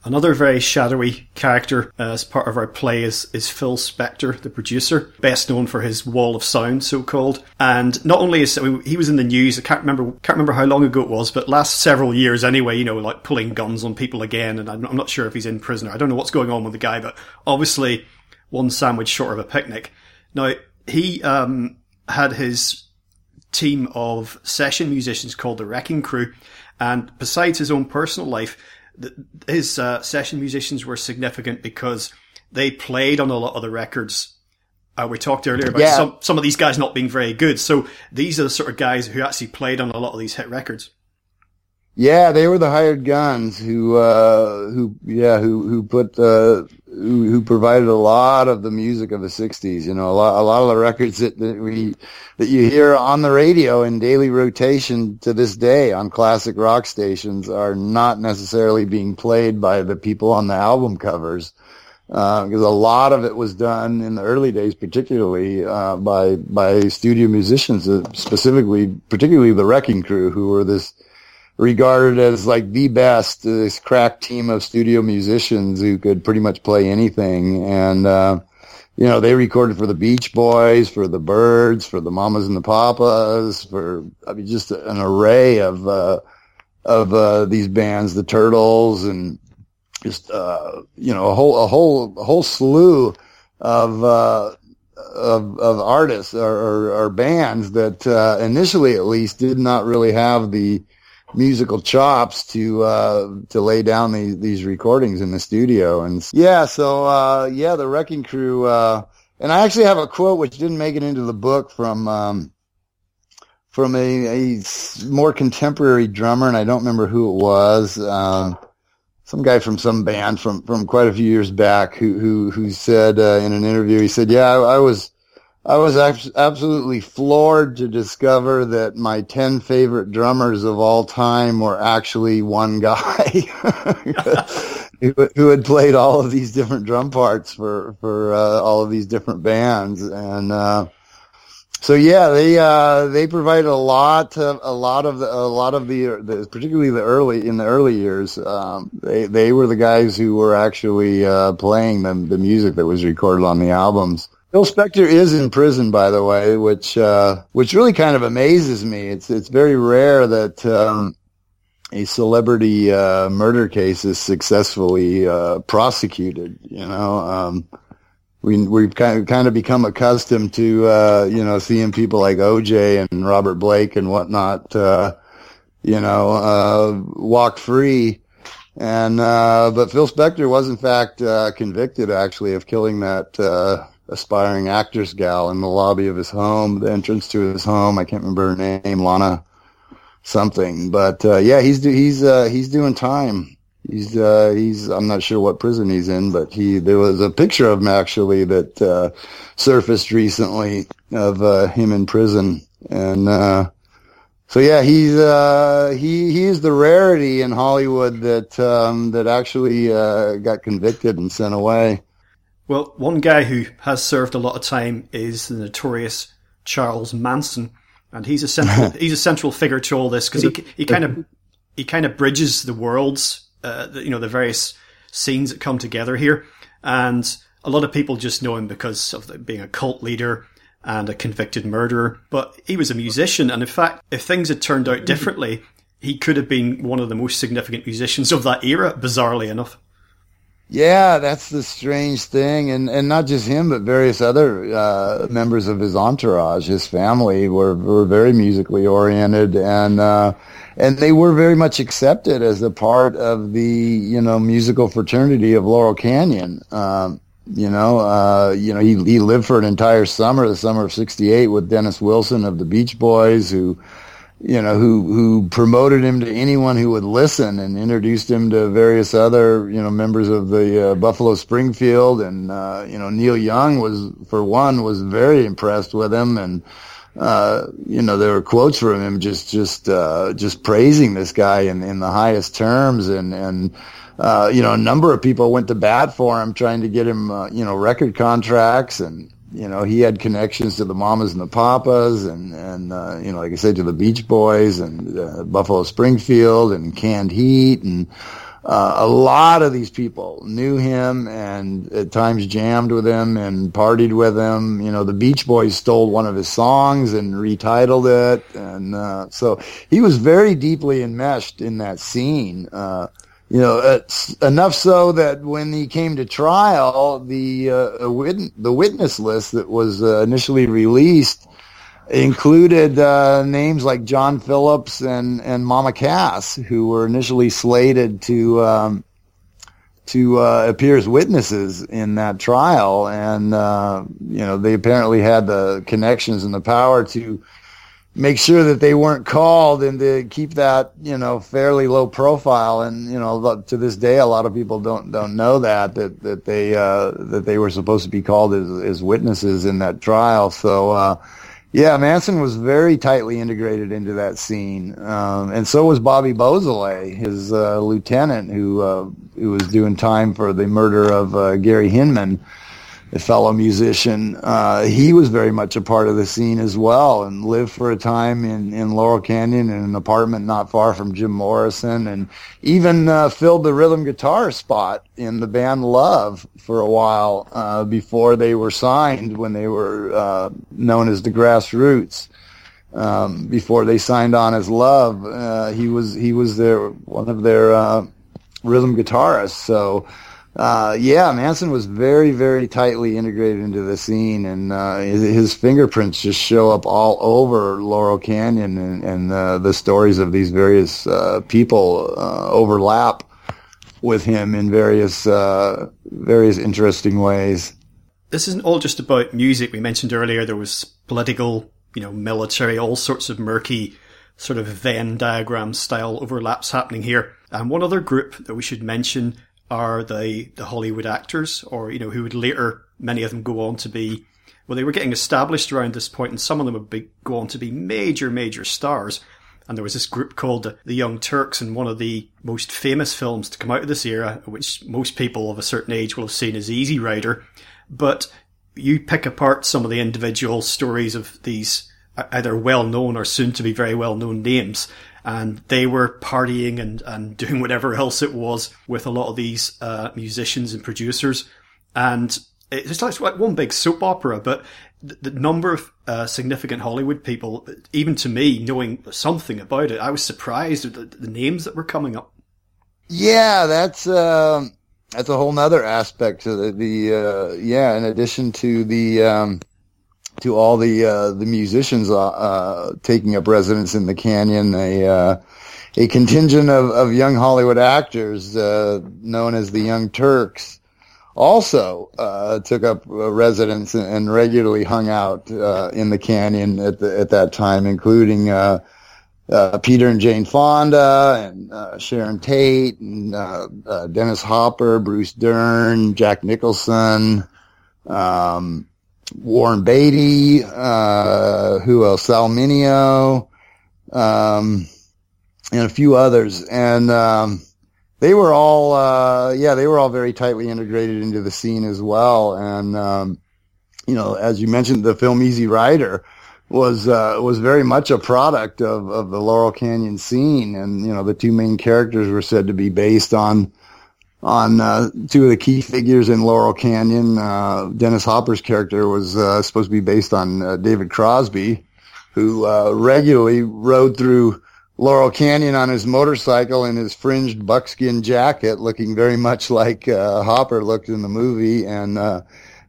Another very shadowy character uh, as part of our play is, is Phil Spector, the producer, best known for his Wall of Sound, so called. And not only is I mean, he was in the news, I can't remember can't remember how long ago it was, but last several years anyway. You know, like pulling guns on people again, and I'm, I'm not sure if he's in prison. I don't know what's going on with the guy, but obviously one sandwich short of a picnic. Now he um, had his team of session musicians called the Wrecking Crew, and besides his own personal life, his uh, session musicians were significant because they played on a lot of the records. Uh, we talked earlier about yeah. some some of these guys not being very good, so these are the sort of guys who actually played on a lot of these hit records. Yeah, they were the hired guns who, uh, who, yeah, who, who put, uh, who, who provided a lot of the music of the '60s. You know, a lot, a lot of the records that, that we, that you hear on the radio in daily rotation to this day on classic rock stations are not necessarily being played by the people on the album covers. Uh, because a lot of it was done in the early days, particularly uh, by by studio musicians, uh, specifically, particularly the Wrecking Crew, who were this regarded as like the best, this crack team of studio musicians who could pretty much play anything. And, uh, you know, they recorded for the Beach Boys, for the Byrds, for the Mamas and the Papas, for, I mean, just an array of, uh, of, uh, these bands, the Turtles and just, uh, you know, a whole, a whole, a whole slew of, uh, of, of artists or, or, or bands that, uh, initially at least did not really have the, musical chops to uh, to lay down these these recordings in the studio. And yeah, so uh, yeah, the Wrecking Crew. Uh, and I actually have a quote which didn't make it into the book from um, from a, a more contemporary drummer, and I don't remember who it was. Uh, some guy from some band from from quite a few years back who who who said uh, in an interview, he said, "Yeah, I, I was." I was absolutely floored to discover that my 10 favorite drummers of all time were actually one guy who, had played all of these different drum parts for, for uh, all of these different bands. And, uh, so yeah, they, uh, they provided a lot of, a lot of the, a lot of the, the particularly the early, in the early years, um, they, they were the guys who were actually, uh, playing the, the music that was recorded on the albums. Phil Spector is in prison, by the way, which uh, which really kind of amazes me. It's it's very rare that um, a celebrity uh, murder case is successfully uh, prosecuted. You know, um, we we've kind of kind of become accustomed to uh, you know seeing people like O.J. and Robert Blake and whatnot, uh, you know, uh, walk free. And but Phil Spector was in fact convicted actually of killing that aspiring actress gal in the lobby of his home, the entrance to his home. I can't remember her name, Lana something, but uh, yeah, he's do, he's uh, he's doing time. He's uh, he's I'm not sure what prison he's in, but he there was a picture of him actually that uh, surfaced recently of uh, him in prison, and uh, so yeah, he's uh, he he's the rarity in Hollywood that um, that actually uh, got convicted and sent away. Well, one guy who has served a lot of time is the notorious Charles Manson, and he's a central he's a central figure to all this because he he kind of he kind of bridges the worlds, uh, the, you know, the various scenes that come together here, and a lot of people just know him because of the, being a cult leader and a convicted murderer. But he was a musician, and in fact, if things had turned out differently, he could have been one of the most significant musicians of that era, bizarrely enough. Yeah, that's the strange thing, and and not just him, but various other uh, members of his entourage, his family were were very musically oriented, and uh, and they were very much accepted as a part of the you know musical fraternity of Laurel Canyon. Um, you know, uh, you know, he he lived for an entire summer, the summer of '68, with Dennis Wilson of the Beach Boys, who you know, who who promoted him to anyone who would listen and introduced him to various other, you know, members of the uh, Buffalo Springfield. And uh, you know Neil Young was for one was very impressed with him. And uh, you know there were quotes from him just just uh, just praising this guy in in the highest terms. And and uh, you know a number of people went to bat for him trying to get him uh, you know record contracts. And you know, he had connections to the Mamas and the Papas, and and uh, you know, like I said, to the Beach Boys and uh, Buffalo Springfield and Canned Heat, and uh, a lot of these people knew him and at times jammed with him and partied with him. You know, the Beach Boys stole one of his songs and retitled it, and uh, so he was very deeply enmeshed in that scene. You know, it's enough so that when he came to trial, the uh, wit- the witness list that was uh, initially released included uh, names like John Phillips and and Mama Cass, who were initially slated to um, to uh, appear as witnesses in that trial, and uh, you know they apparently had the connections and the power to make sure that they weren't called and to keep that you know fairly low profile. And you know to this day a lot of people don't don't know that that that they uh, that they were supposed to be called as, as witnesses in that trial. So uh, yeah Manson was very tightly integrated into that scene. Um, and so was Bobby Beausoleil his uh, lieutenant who uh, who was doing time for the murder of uh, Gary Hinman a fellow musician, uh, he was very much a part of the scene as well and lived for a time in, in Laurel Canyon in an apartment not far from Jim Morrison and even uh, filled the rhythm guitar spot in the band Love for a while uh, before they were signed when they were uh, known as the Grassroots. Um, before they signed on as Love, uh, he was he was their one of their uh, rhythm guitarists. So uh, yeah, Manson was very, very tightly integrated into the scene, and uh, his, fingerprints just show up all over Laurel Canyon, and, and uh, the stories of these various uh, people uh, overlap with him in various, uh, various interesting ways. This isn't all just about music. We mentioned earlier there was political, you know, military, all sorts of murky sort of Venn diagram style overlaps happening here. And one other group that we should mention are the, the Hollywood actors, or, you know, who would later, many of them go on to be, well, they were getting established around this point, and some of them would be, go on to be major, major stars. And there was this group called the Young Turks, and one of the most famous films to come out of this era, which most people of a certain age will have seen, is Easy Rider. But you pick apart some of the individual stories of these either well known or soon to be very well known names, and they were partying and, and doing whatever else it was with a lot of these uh, musicians and producers. And it's like, like one big soap opera, but the, the number of uh, significant Hollywood people, even to me, knowing something about it, I was surprised at the, the names that were coming up. Yeah, that's um, that's a whole nother aspect to the, the uh, yeah. In addition to the um, to all the uh, the musicians uh, uh, taking up residence in the canyon. A uh, a contingent of, of young Hollywood actors uh, known as the Young Turks also uh, took up residence and, regularly hung out in the canyon at the, at that time, including. Peter and Jane Fonda and Sharon Tate and Dennis Hopper, Bruce Dern, Jack Nicholson, um, Warren Beatty, uh, who else? Sal Mineo, um, and a few others. And, um, they were all, uh, yeah, they were all very tightly integrated into the scene as well. And, um, you know, as you mentioned, the film Easy Rider was, uh, was very much a product of, of the Laurel Canyon scene. And, you know, the two main characters were said to be based on, on uh, two of the key figures in Laurel Canyon. Uh, Dennis Hopper's character was uh, supposed to be based on uh, David Crosby, who uh, regularly rode through Laurel Canyon on his motorcycle in his fringed buckskin jacket, looking very much like uh, Hopper looked in the movie, and uh,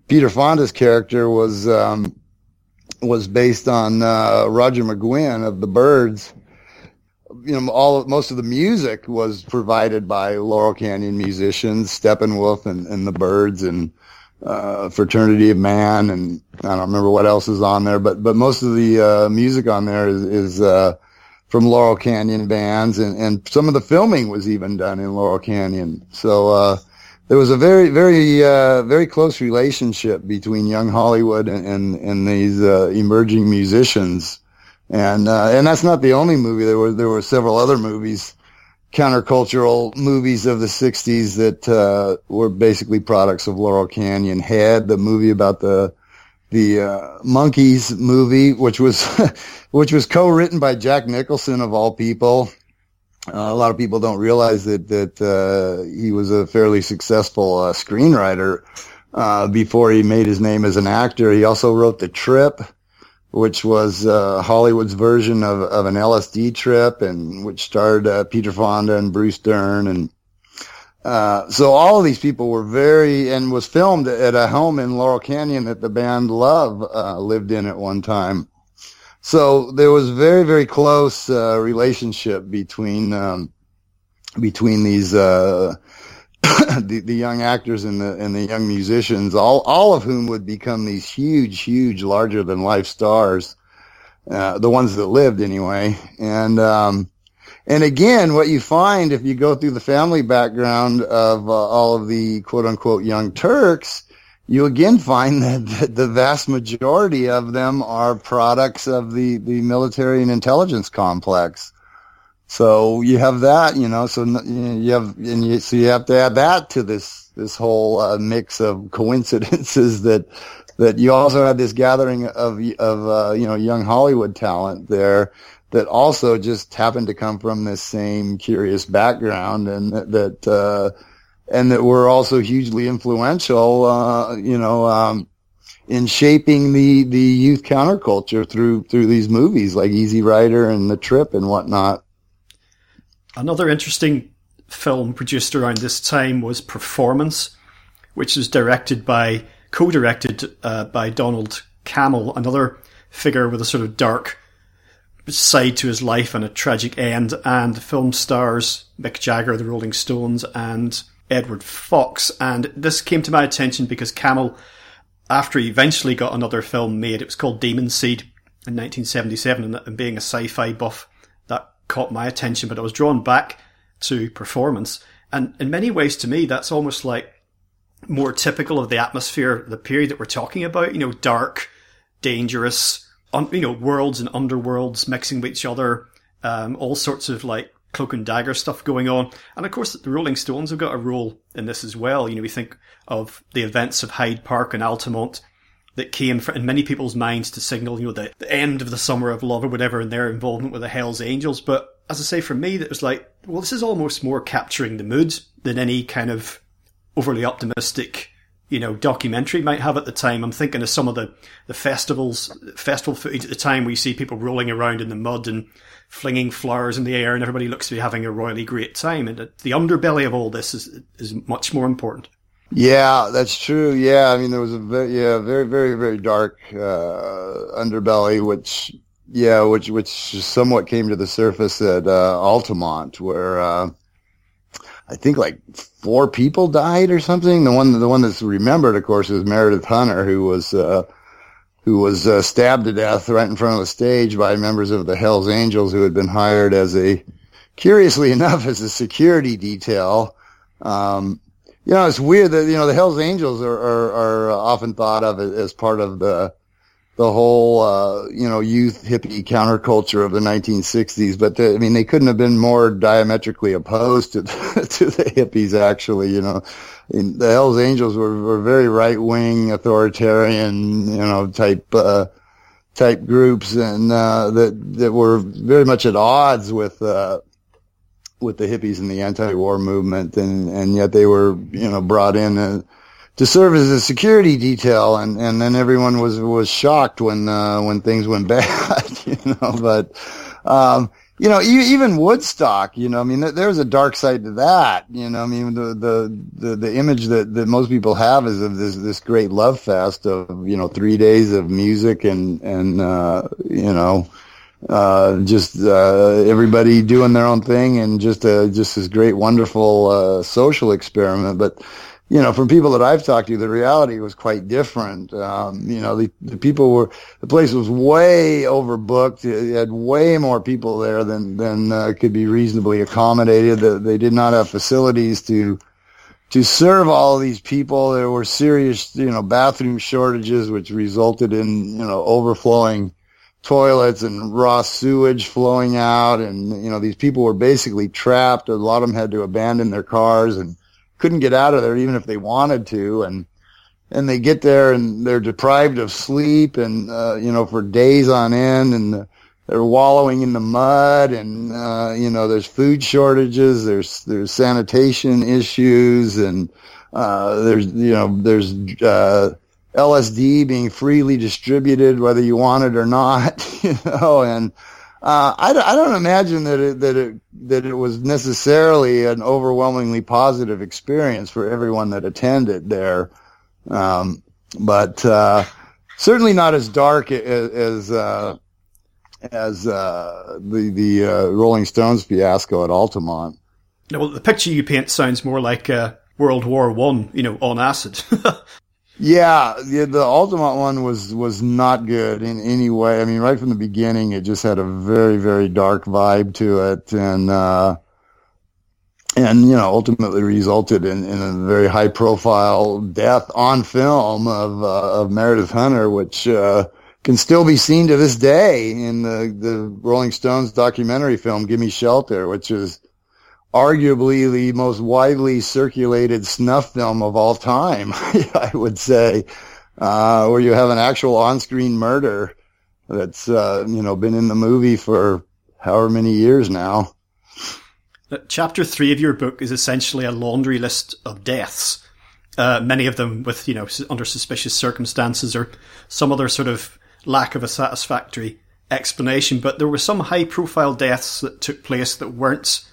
Peter Fonda's character was um, was based on Roger McGuinn of the Byrds. You know, all most of the music was provided by Laurel Canyon musicians, Steppenwolf and, and the Byrds and uh, Fraternity of Man, and I don't remember what else is on there, but but most of the uh, music on there is, is uh, from Laurel Canyon bands, and, and some of the filming was even done in Laurel Canyon. So uh, there was a very, very, uh, very close relationship between young Hollywood and and, and these uh, emerging musicians, and uh, and that's not the only movie. There were there were several other movies, countercultural movies of the '60s that uh, were basically products of Laurel Canyon. Head, the movie about the the uh, Monkees movie, which was which was co-written by Jack Nicholson of all people. Uh, a lot of people don't realize that that uh, he was a fairly successful uh, screenwriter uh, before he made his name as an actor. He also wrote The Trip, which was uh, Hollywood's version of, of an LSD trip, and which starred Peter Fonda and Bruce Dern and uh, so all of these people were very, and was filmed at a home in Laurel Canyon that the band Love uh, lived in at one time. So there was very, very close uh, relationship between um, between these uh, the, the young actors and the and the young musicians, all all of whom would become these huge, huge, larger than life stars. Uh, the ones that lived anyway, and um, and again, what you find if you go through the family background of uh, all of the quote unquote young Turks, you again find that the vast majority of them are products of the, the military and intelligence complex. So you have that, you know, so you have, and you, so you have to add that to this, this whole uh, mix of coincidences that, that you also had this gathering of, of, uh, you know, young Hollywood talent there that also just happened to come from this same curious background and that, that uh, and that were also hugely influential, uh, you know, um, in shaping the, the youth counterculture through, through these movies like Easy Rider and The Trip and whatnot. Another interesting film produced around this time was Performance, which was directed by, co-directed uh, by Donald Cammell, another figure with a sort of dark side to his life and a tragic end, and the film stars Mick Jagger, the Rolling Stones, and Edward Fox. And this came to my attention because Cammell, after he eventually got another film made, it was called Demon Seed in 1977, and, being a sci-fi buff, that caught my attention, but I was drawn back to performance. And in many ways, to me, that's almost like more typical of the atmosphere, the period that we're talking about, you know, dark, dangerous, un, you know, worlds and underworlds mixing with each other, um, all sorts of like cloak and dagger stuff going on. And of course, the Rolling Stones have got a role in this as well. You know, we think of the events of Hyde Park and Altamont that came in many people's minds to signal, you know, the, the end of the summer of love or whatever and their involvement with the Hells Angels. But as I say, for me, that was like, well, this is almost more capturing the mood than any kind of overly optimistic you know, documentary might have at the time. I'm thinking of some of the, the festivals, festival footage at the time where you see people rolling around in the mud and flinging flowers in the air and everybody looks to be having a royally great time. And uh, the underbelly of all this is, is much more important. Yeah, that's true. Yeah. I mean, there was a very, yeah, very, very, very dark, uh, underbelly, which, yeah, which, which somewhat came to the surface at, uh, Altamont where, uh, I think like four people died or something. The one, the one that's remembered, of course, is Meredith Hunter, who was, uh, who was uh, stabbed to death right in front of the stage by members of the Hells Angels who had been hired as a, curiously enough, as a security detail. Um, you know, it's weird that, you know, the Hells Angels are, are, are often thought of as part of the, the whole, uh, you know, youth hippie counterculture of the 1960s. But the, I mean, they couldn't have been more diametrically opposed to to the hippies. Actually, you know, in, the Hell's Angels were, were very right wing, authoritarian, you know, type uh, type groups, and uh, that that were very much at odds with. Uh, with the hippies and the anti-war movement, and and yet they were, you know, brought in uh, to serve as a security detail, and, and then everyone was was shocked when uh, when things went bad, you know. But um, you know, even Woodstock, you know, I mean, there's a dark side to that. You know, I mean, the, the, the, the image that, that most people have is of this, this great love fest of, you know, three days of music and, and, uh, you know, uh, just, uh, everybody doing their own thing and just, uh, just this great, wonderful, uh, social experiment. But, you know, from people that I've talked to, the reality was quite different. Um, you know, the, the people were, the place was way overbooked. It had way more people there than, than uh, could be reasonably accommodated. The, they did not have facilities to, to serve all these people. There were serious, you know, bathroom shortages, which resulted in, you know, overflowing toilets and raw sewage flowing out. And, you know, these people were basically trapped. A lot of them had to abandon their cars and, couldn't get out of there even if they wanted to and and they get there and they're deprived of sleep and uh, you know for days on end and they're wallowing in the mud and uh, you know there's food shortages there's there's sanitation issues and uh, there's you know there's uh, LSD being freely distributed whether you want it or not you know and uh, I, I don't imagine that it, that it that it was necessarily an overwhelmingly positive experience for everyone that attended there, um, but uh, certainly not as dark as as, uh, as uh, the the uh, Rolling Stones fiasco at Altamont. Well, the picture you paint sounds more like uh, World War One, you know, on acid. Yeah, the, the one was was not good in any way. I mean, right from the beginning, it just had a very very dark vibe to it, and uh, and you know ultimately resulted in, in a very high profile death on film of uh, of Meredith Hunter, which uh, can still be seen to this day in the the Rolling Stones documentary film "Gimme Shelter," which is arguably the most widely circulated snuff film of all time, I would say, uh, where you have an actual on-screen murder that's, uh, you know, been in the movie for however many years now. Uh, chapter three of your book is essentially a laundry list of deaths. Uh, many of them with, you know, under suspicious circumstances or some other sort of lack of a satisfactory explanation. But there were some high profile deaths that took place that weren't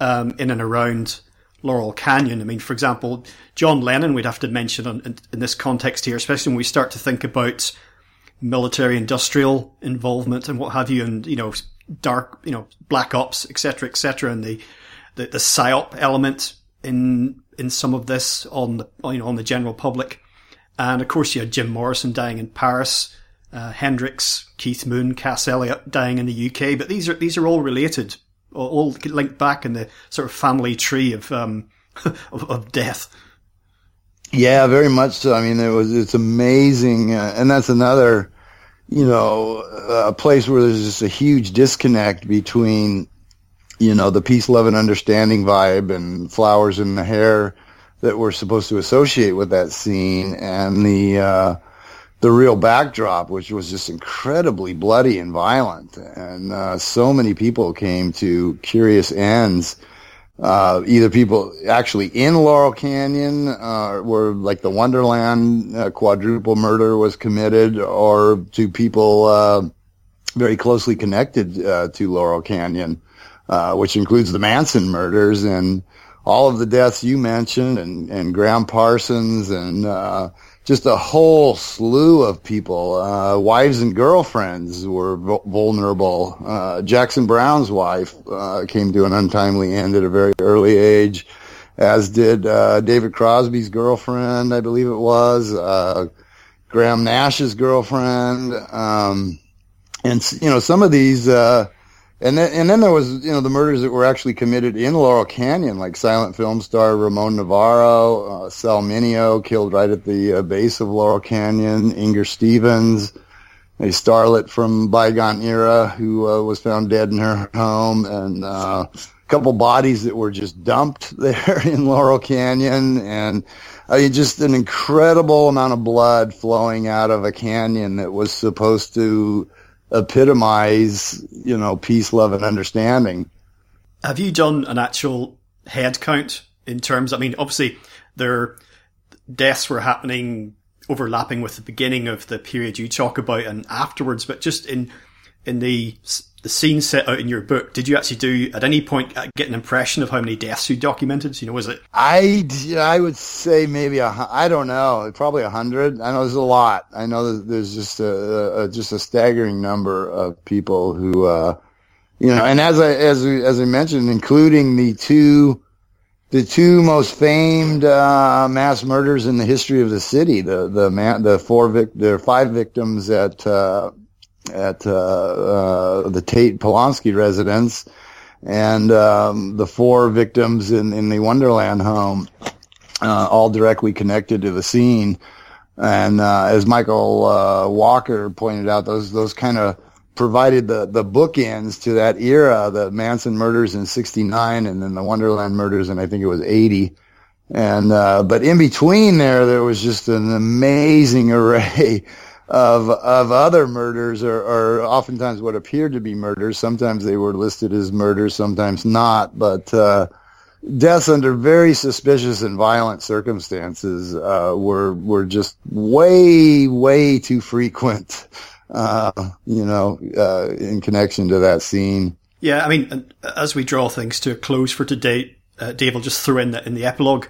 um, in and around Laurel Canyon. I mean, for example, John Lennon, we'd have to mention in, in this context here, especially when we start to think about military industrial involvement and what have you, and, you know, dark, you know, black ops, etc., etc., and the, the, the psyop element in, in some of this on the, you know, on the general public. And of course, you had Jim Morrison dying in Paris, uh, Hendrix, Keith Moon, Cass Elliot dying in the UK, but these are, these are all related all linked back in the sort of family tree of um, of, of, death. Yeah, very much so. I mean, it was it's amazing, uh, and that's another, you know, a place where there's just a huge disconnect between, you know, the peace, love, and understanding vibe and flowers in the hair that we're supposed to associate with that scene, and the uh, the real backdrop, which was just incredibly bloody and violent, and uh, so many people came to curious ends. Uh, either people actually in Laurel Canyon, uh, where like the Wonderland uh, quadruple murder was committed, or to people uh, very closely connected uh, to Laurel Canyon, which includes the Manson murders and all of the deaths you mentioned, and, and Gram Parsons and just a whole slew of people. Uh, wives and girlfriends were vulnerable. Uh, Jackson Browne's wife uh, came to an untimely end at a very early age, as did uh, David Crosby's girlfriend, I believe it was. Uh, Graham Nash's girlfriend. Um, and, you know, some of these uh, and then, and then there was, you know, the murders that were actually committed in Laurel Canyon, like silent film star Ramon Novarro, uh, Sal killed right at the uh, base of Laurel Canyon, Inger Stevens, a starlet from bygone era who uh, was found dead in her home, and uh, a couple bodies that were just dumped there in Laurel Canyon, and I mean, just an incredible amount of blood flowing out of a canyon that was supposed to epitomize, you know, peace, love, and understanding. Have you done an actual head count in terms? I mean, obviously, their deaths were happening overlapping with the beginning of the period you talk about and afterwards, but just in in the the scene set out in your book, did you actually do at any point uh, get an impression of how many deaths you documented? You know, was it? I, I would say maybe a I don't know, probably a hundred. I know there's a lot. I know there's just a, a just a staggering number of people who, uh, you know, and as I as as I mentioned, including the two the two most famed uh, mass murders in the history of the city. The the man, the four vic, are five victims at uh, at uh, uh, the Tate Polanski residence, and um, the four victims in, in the Wonderland home, uh, all directly connected to the scene. And uh, as Michael uh, Walker pointed out, those those kind of provided the the bookends to that era. The Manson murders in '69, and then the Wonderland murders, and I think it was '80. And uh, but in between there, there was just an amazing array of of other murders or, or oftentimes what appeared to be murders. Sometimes they were listed as murders, sometimes not. But uh, deaths under very suspicious and violent circumstances uh, were were just way way too frequent. Uh, you know, uh, in connection to that scene. Yeah, I mean, as we draw things to a close for today, uh, Dave, will just throw in that in the epilogue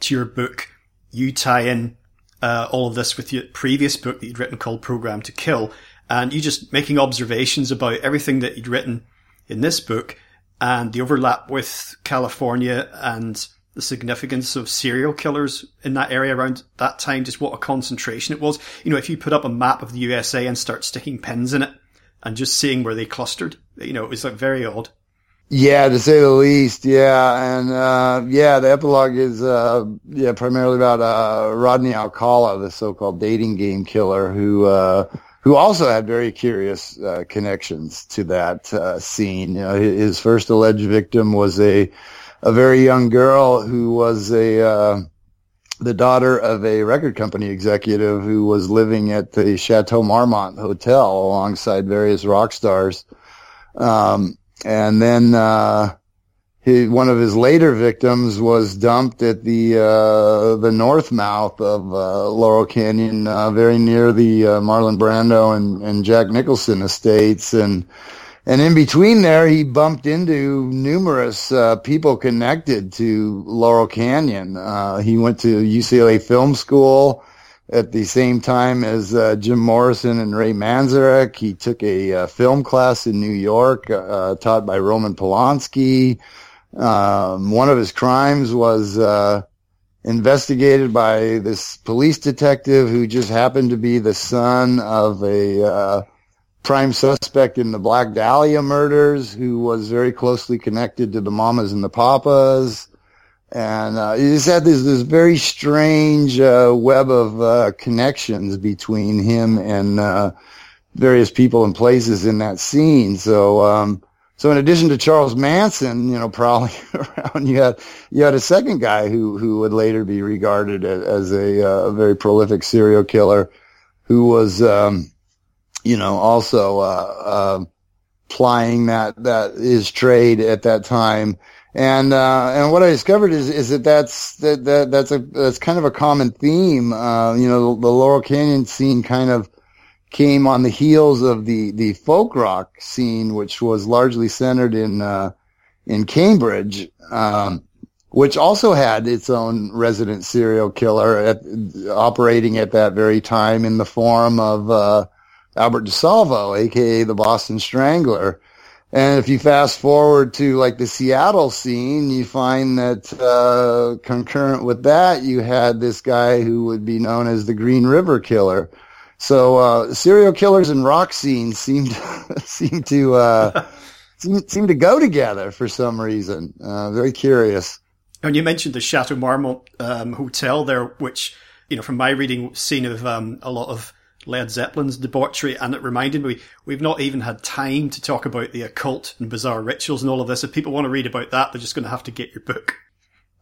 to your book, you tie in uh, all of this with your previous book that you'd written called Program to Kill, and you just making observations about everything that you'd written in this book and the overlap with California and the significance of serial killers in that area around that time, just what a concentration it was. You know, if you put up a map of the USA and start sticking pins in it and just seeing where they clustered, you know, it was like very odd. Yeah, to say the least. Yeah, and uh, yeah, the epilogue is uh, yeah primarily about uh, Rodney Alcala, the so-called dating game killer, who uh, who also had very curious uh, connections to that uh, scene. You know, his first alleged victim was a a very young girl who was a the daughter of a record company executive who was living at the Chateau Marmont Hotel alongside various rock stars. Um, and then uh, one of his later victims was dumped at the uh, the north mouth of uh, Laurel Canyon, uh, very near the uh, Marlon Brando and, and Jack Nicholson estates, and and in between there, he bumped into numerous uh, people connected to Laurel Canyon. he went to UCLA Film School at the same time as uh, Jim Morrison and Ray Manzarek. He took a uh, film class in New York, uh, taught by Roman Polanski. Um, one of his crimes was uh, investigated by this police detective who just happened to be the son of a uh, prime suspect in the Black Dahlia murders, who was very closely connected to the Mamas and the Papas and uh, he just had this this very strange uh, web of uh, connections between him and uh, various people and places in that scene. So, um, so in addition to Charles Manson, you know, prowling around, you had you had a second guy who who would later be regarded as, as a, uh, a, very prolific serial killer, who was, um, you know, also uh, plying that that his trade at that time and uh, and what I discovered is is that that's that, that that's a that's kind of a common theme. Uh, you know, the, the, Laurel Canyon scene kind of came on the heels of the the folk rock scene, which was largely centered in uh, in Cambridge, um, which also had its own resident serial killer at, operating at that very time in the form of uh, Albert DeSalvo, aka the Boston Strangler. And if you fast forward to like the Seattle scene, you find that uh, concurrent with that, you had this guy who would be known as the Green River Killer. So uh, serial killers and rock scenes seem to, seem to uh, seem, seem to go together for some reason. Uh, very curious. And you mentioned the Chateau Marmont um, hotel there, which you know from my reading, scene of um, a lot of Led Zeppelin's debauchery, and it reminded me we've not even had time to talk about the occult and bizarre rituals and all of this. If people want to read about that, they're just going to have to get your book.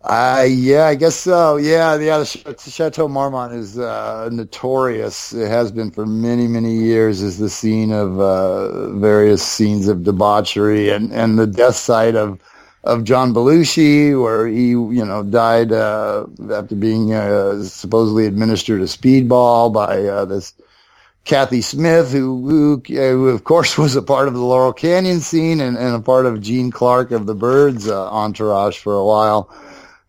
Uh, yeah, I guess so. Yeah, yeah, the Chateau Marmont is uh, notorious. It has been for many, many years as the scene of uh, various scenes of debauchery and, and the death site of of John Belushi, where he, you know, died uh, after being uh, supposedly administered a speedball by uh, this Cathy Smith, who, who, who, of course was a part of the Laurel Canyon scene and, and a part of Gene Clark of the Byrds uh, entourage for a while.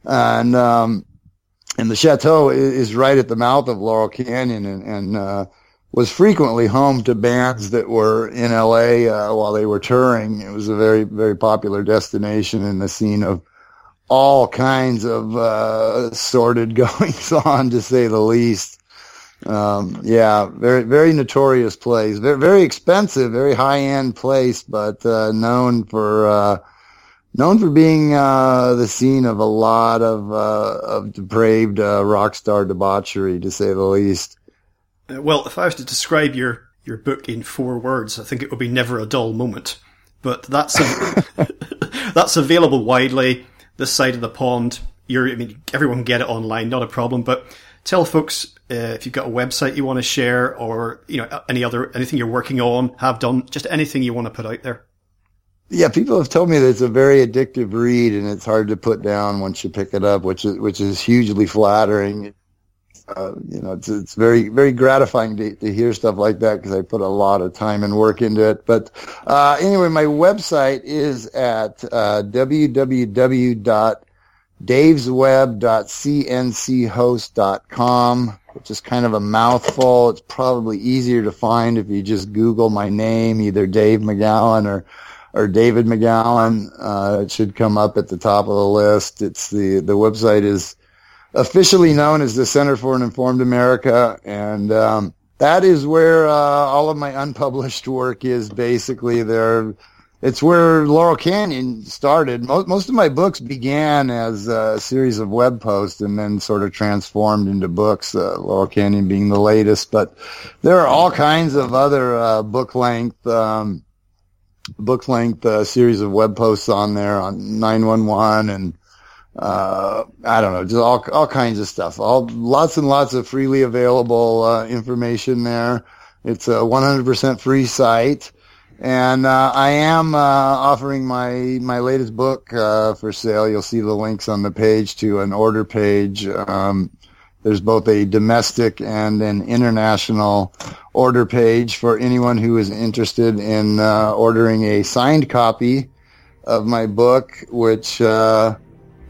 And, um, and the chateau is, right at the mouth of Laurel Canyon and, and, uh, was frequently home to bands that were in LA, uh, while they were touring. It was a very, very popular destination in the scene of all kinds of, uh, sordid goings on to say the least. Um, yeah, very, very notorious place. Very, very expensive, very high end place, but, uh, known for, uh, known for being, uh, the scene of a lot of, uh, of depraved, uh, rock star debauchery, to say the least. Uh, well, if I was to describe your, your book in four words, I think it would be never a dull moment. But that's, a, that's available widely this side of the pond. You're, I mean, everyone can get it online, not a problem, but tell folks uh, if you've got a website you want to share or you know any other anything you're working on have done just anything you want to put out there yeah people have told me that it's a very addictive read and it's hard to put down once you pick it up which is which is hugely flattering uh, you know, it's, it's very, very gratifying to, to hear stuff like that because I put a lot of time and work into it. But uh, anyway, my website is at uh, www davesweb.cnchost.com, which is kind of a mouthful. It's probably easier to find if you just Google my name, either Dave McGowan or or David McGowan. Uh, it should come up at the top of the list. It's the the website is officially known as the Center for an Informed America, and um, that is where uh, all of my unpublished work is. Basically, there it's where Laurel Canyon started. Most, most of my books began as a series of web posts and then sort of transformed into books, uh, Laurel Canyon being the latest. But there are all kinds of other uh, book length, um, book length uh, series of web posts on there on 911 and uh, I don't know, just all all kinds of stuff. All lots and lots of freely available uh, information there. It's a 100% free site. And uh, I am uh, offering my my latest book uh, for sale. You'll see the links on the page to an order page. Um, there's both a domestic and an international order page for anyone who is interested in uh, ordering a signed copy of my book, which uh,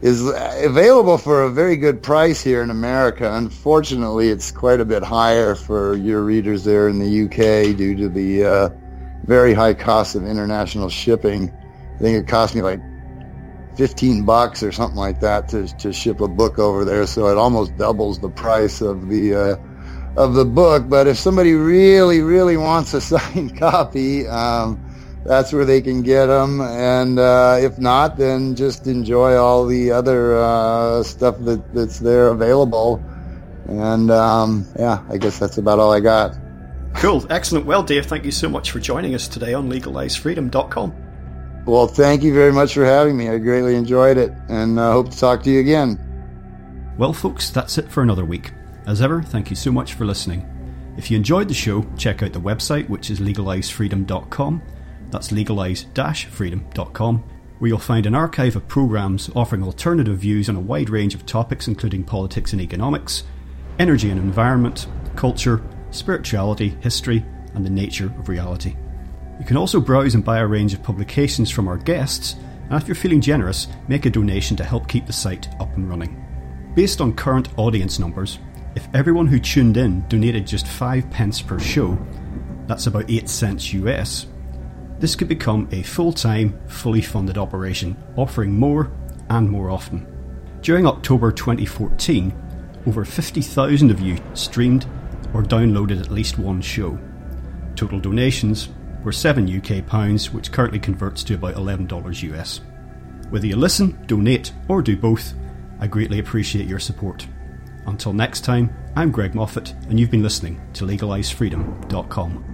is available for a very good price here in America. Unfortunately, it's quite a bit higher for your readers there in the UK due to the uh, very high cost of international shipping. I think it cost me like 15 bucks or something like that to, to ship a book over there. So it almost doubles the price of the, uh, of the book. But if somebody really, really wants a signed copy, um, that's where they can get them. And uh, if not, then just enjoy all the other uh, stuff that, that's there available. And um, yeah, I guess that's about all I got. Cool. Excellent. Well, Dave, thank you so much for joining us today on legalizefreedom.com. Well, thank you very much for having me. I greatly enjoyed it and uh, hope to talk to you again. Well, folks, that's it for another week. As ever, thank you so much for listening. If you enjoyed the show, check out the website, which is legalizefreedom.com. That's legalize freedom.com, where you'll find an archive of programs offering alternative views on a wide range of topics, including politics and economics, energy and environment, culture, spirituality, history, and the nature of reality. You can also browse and buy a range of publications from our guests, and if you're feeling generous, make a donation to help keep the site up and running. Based on current audience numbers, if everyone who tuned in donated just 5 pence per show, that's about 8 cents US, this could become a full time, fully funded operation, offering more and more often. During October 2014, over 50,000 of you streamed or downloaded at least one show. Total donations were 7 UK pounds, which currently converts to about $11 US. Whether you listen, donate, or do both, I greatly appreciate your support. Until next time, I'm Greg Moffitt, and you've been listening to LegalizeFreedom.com.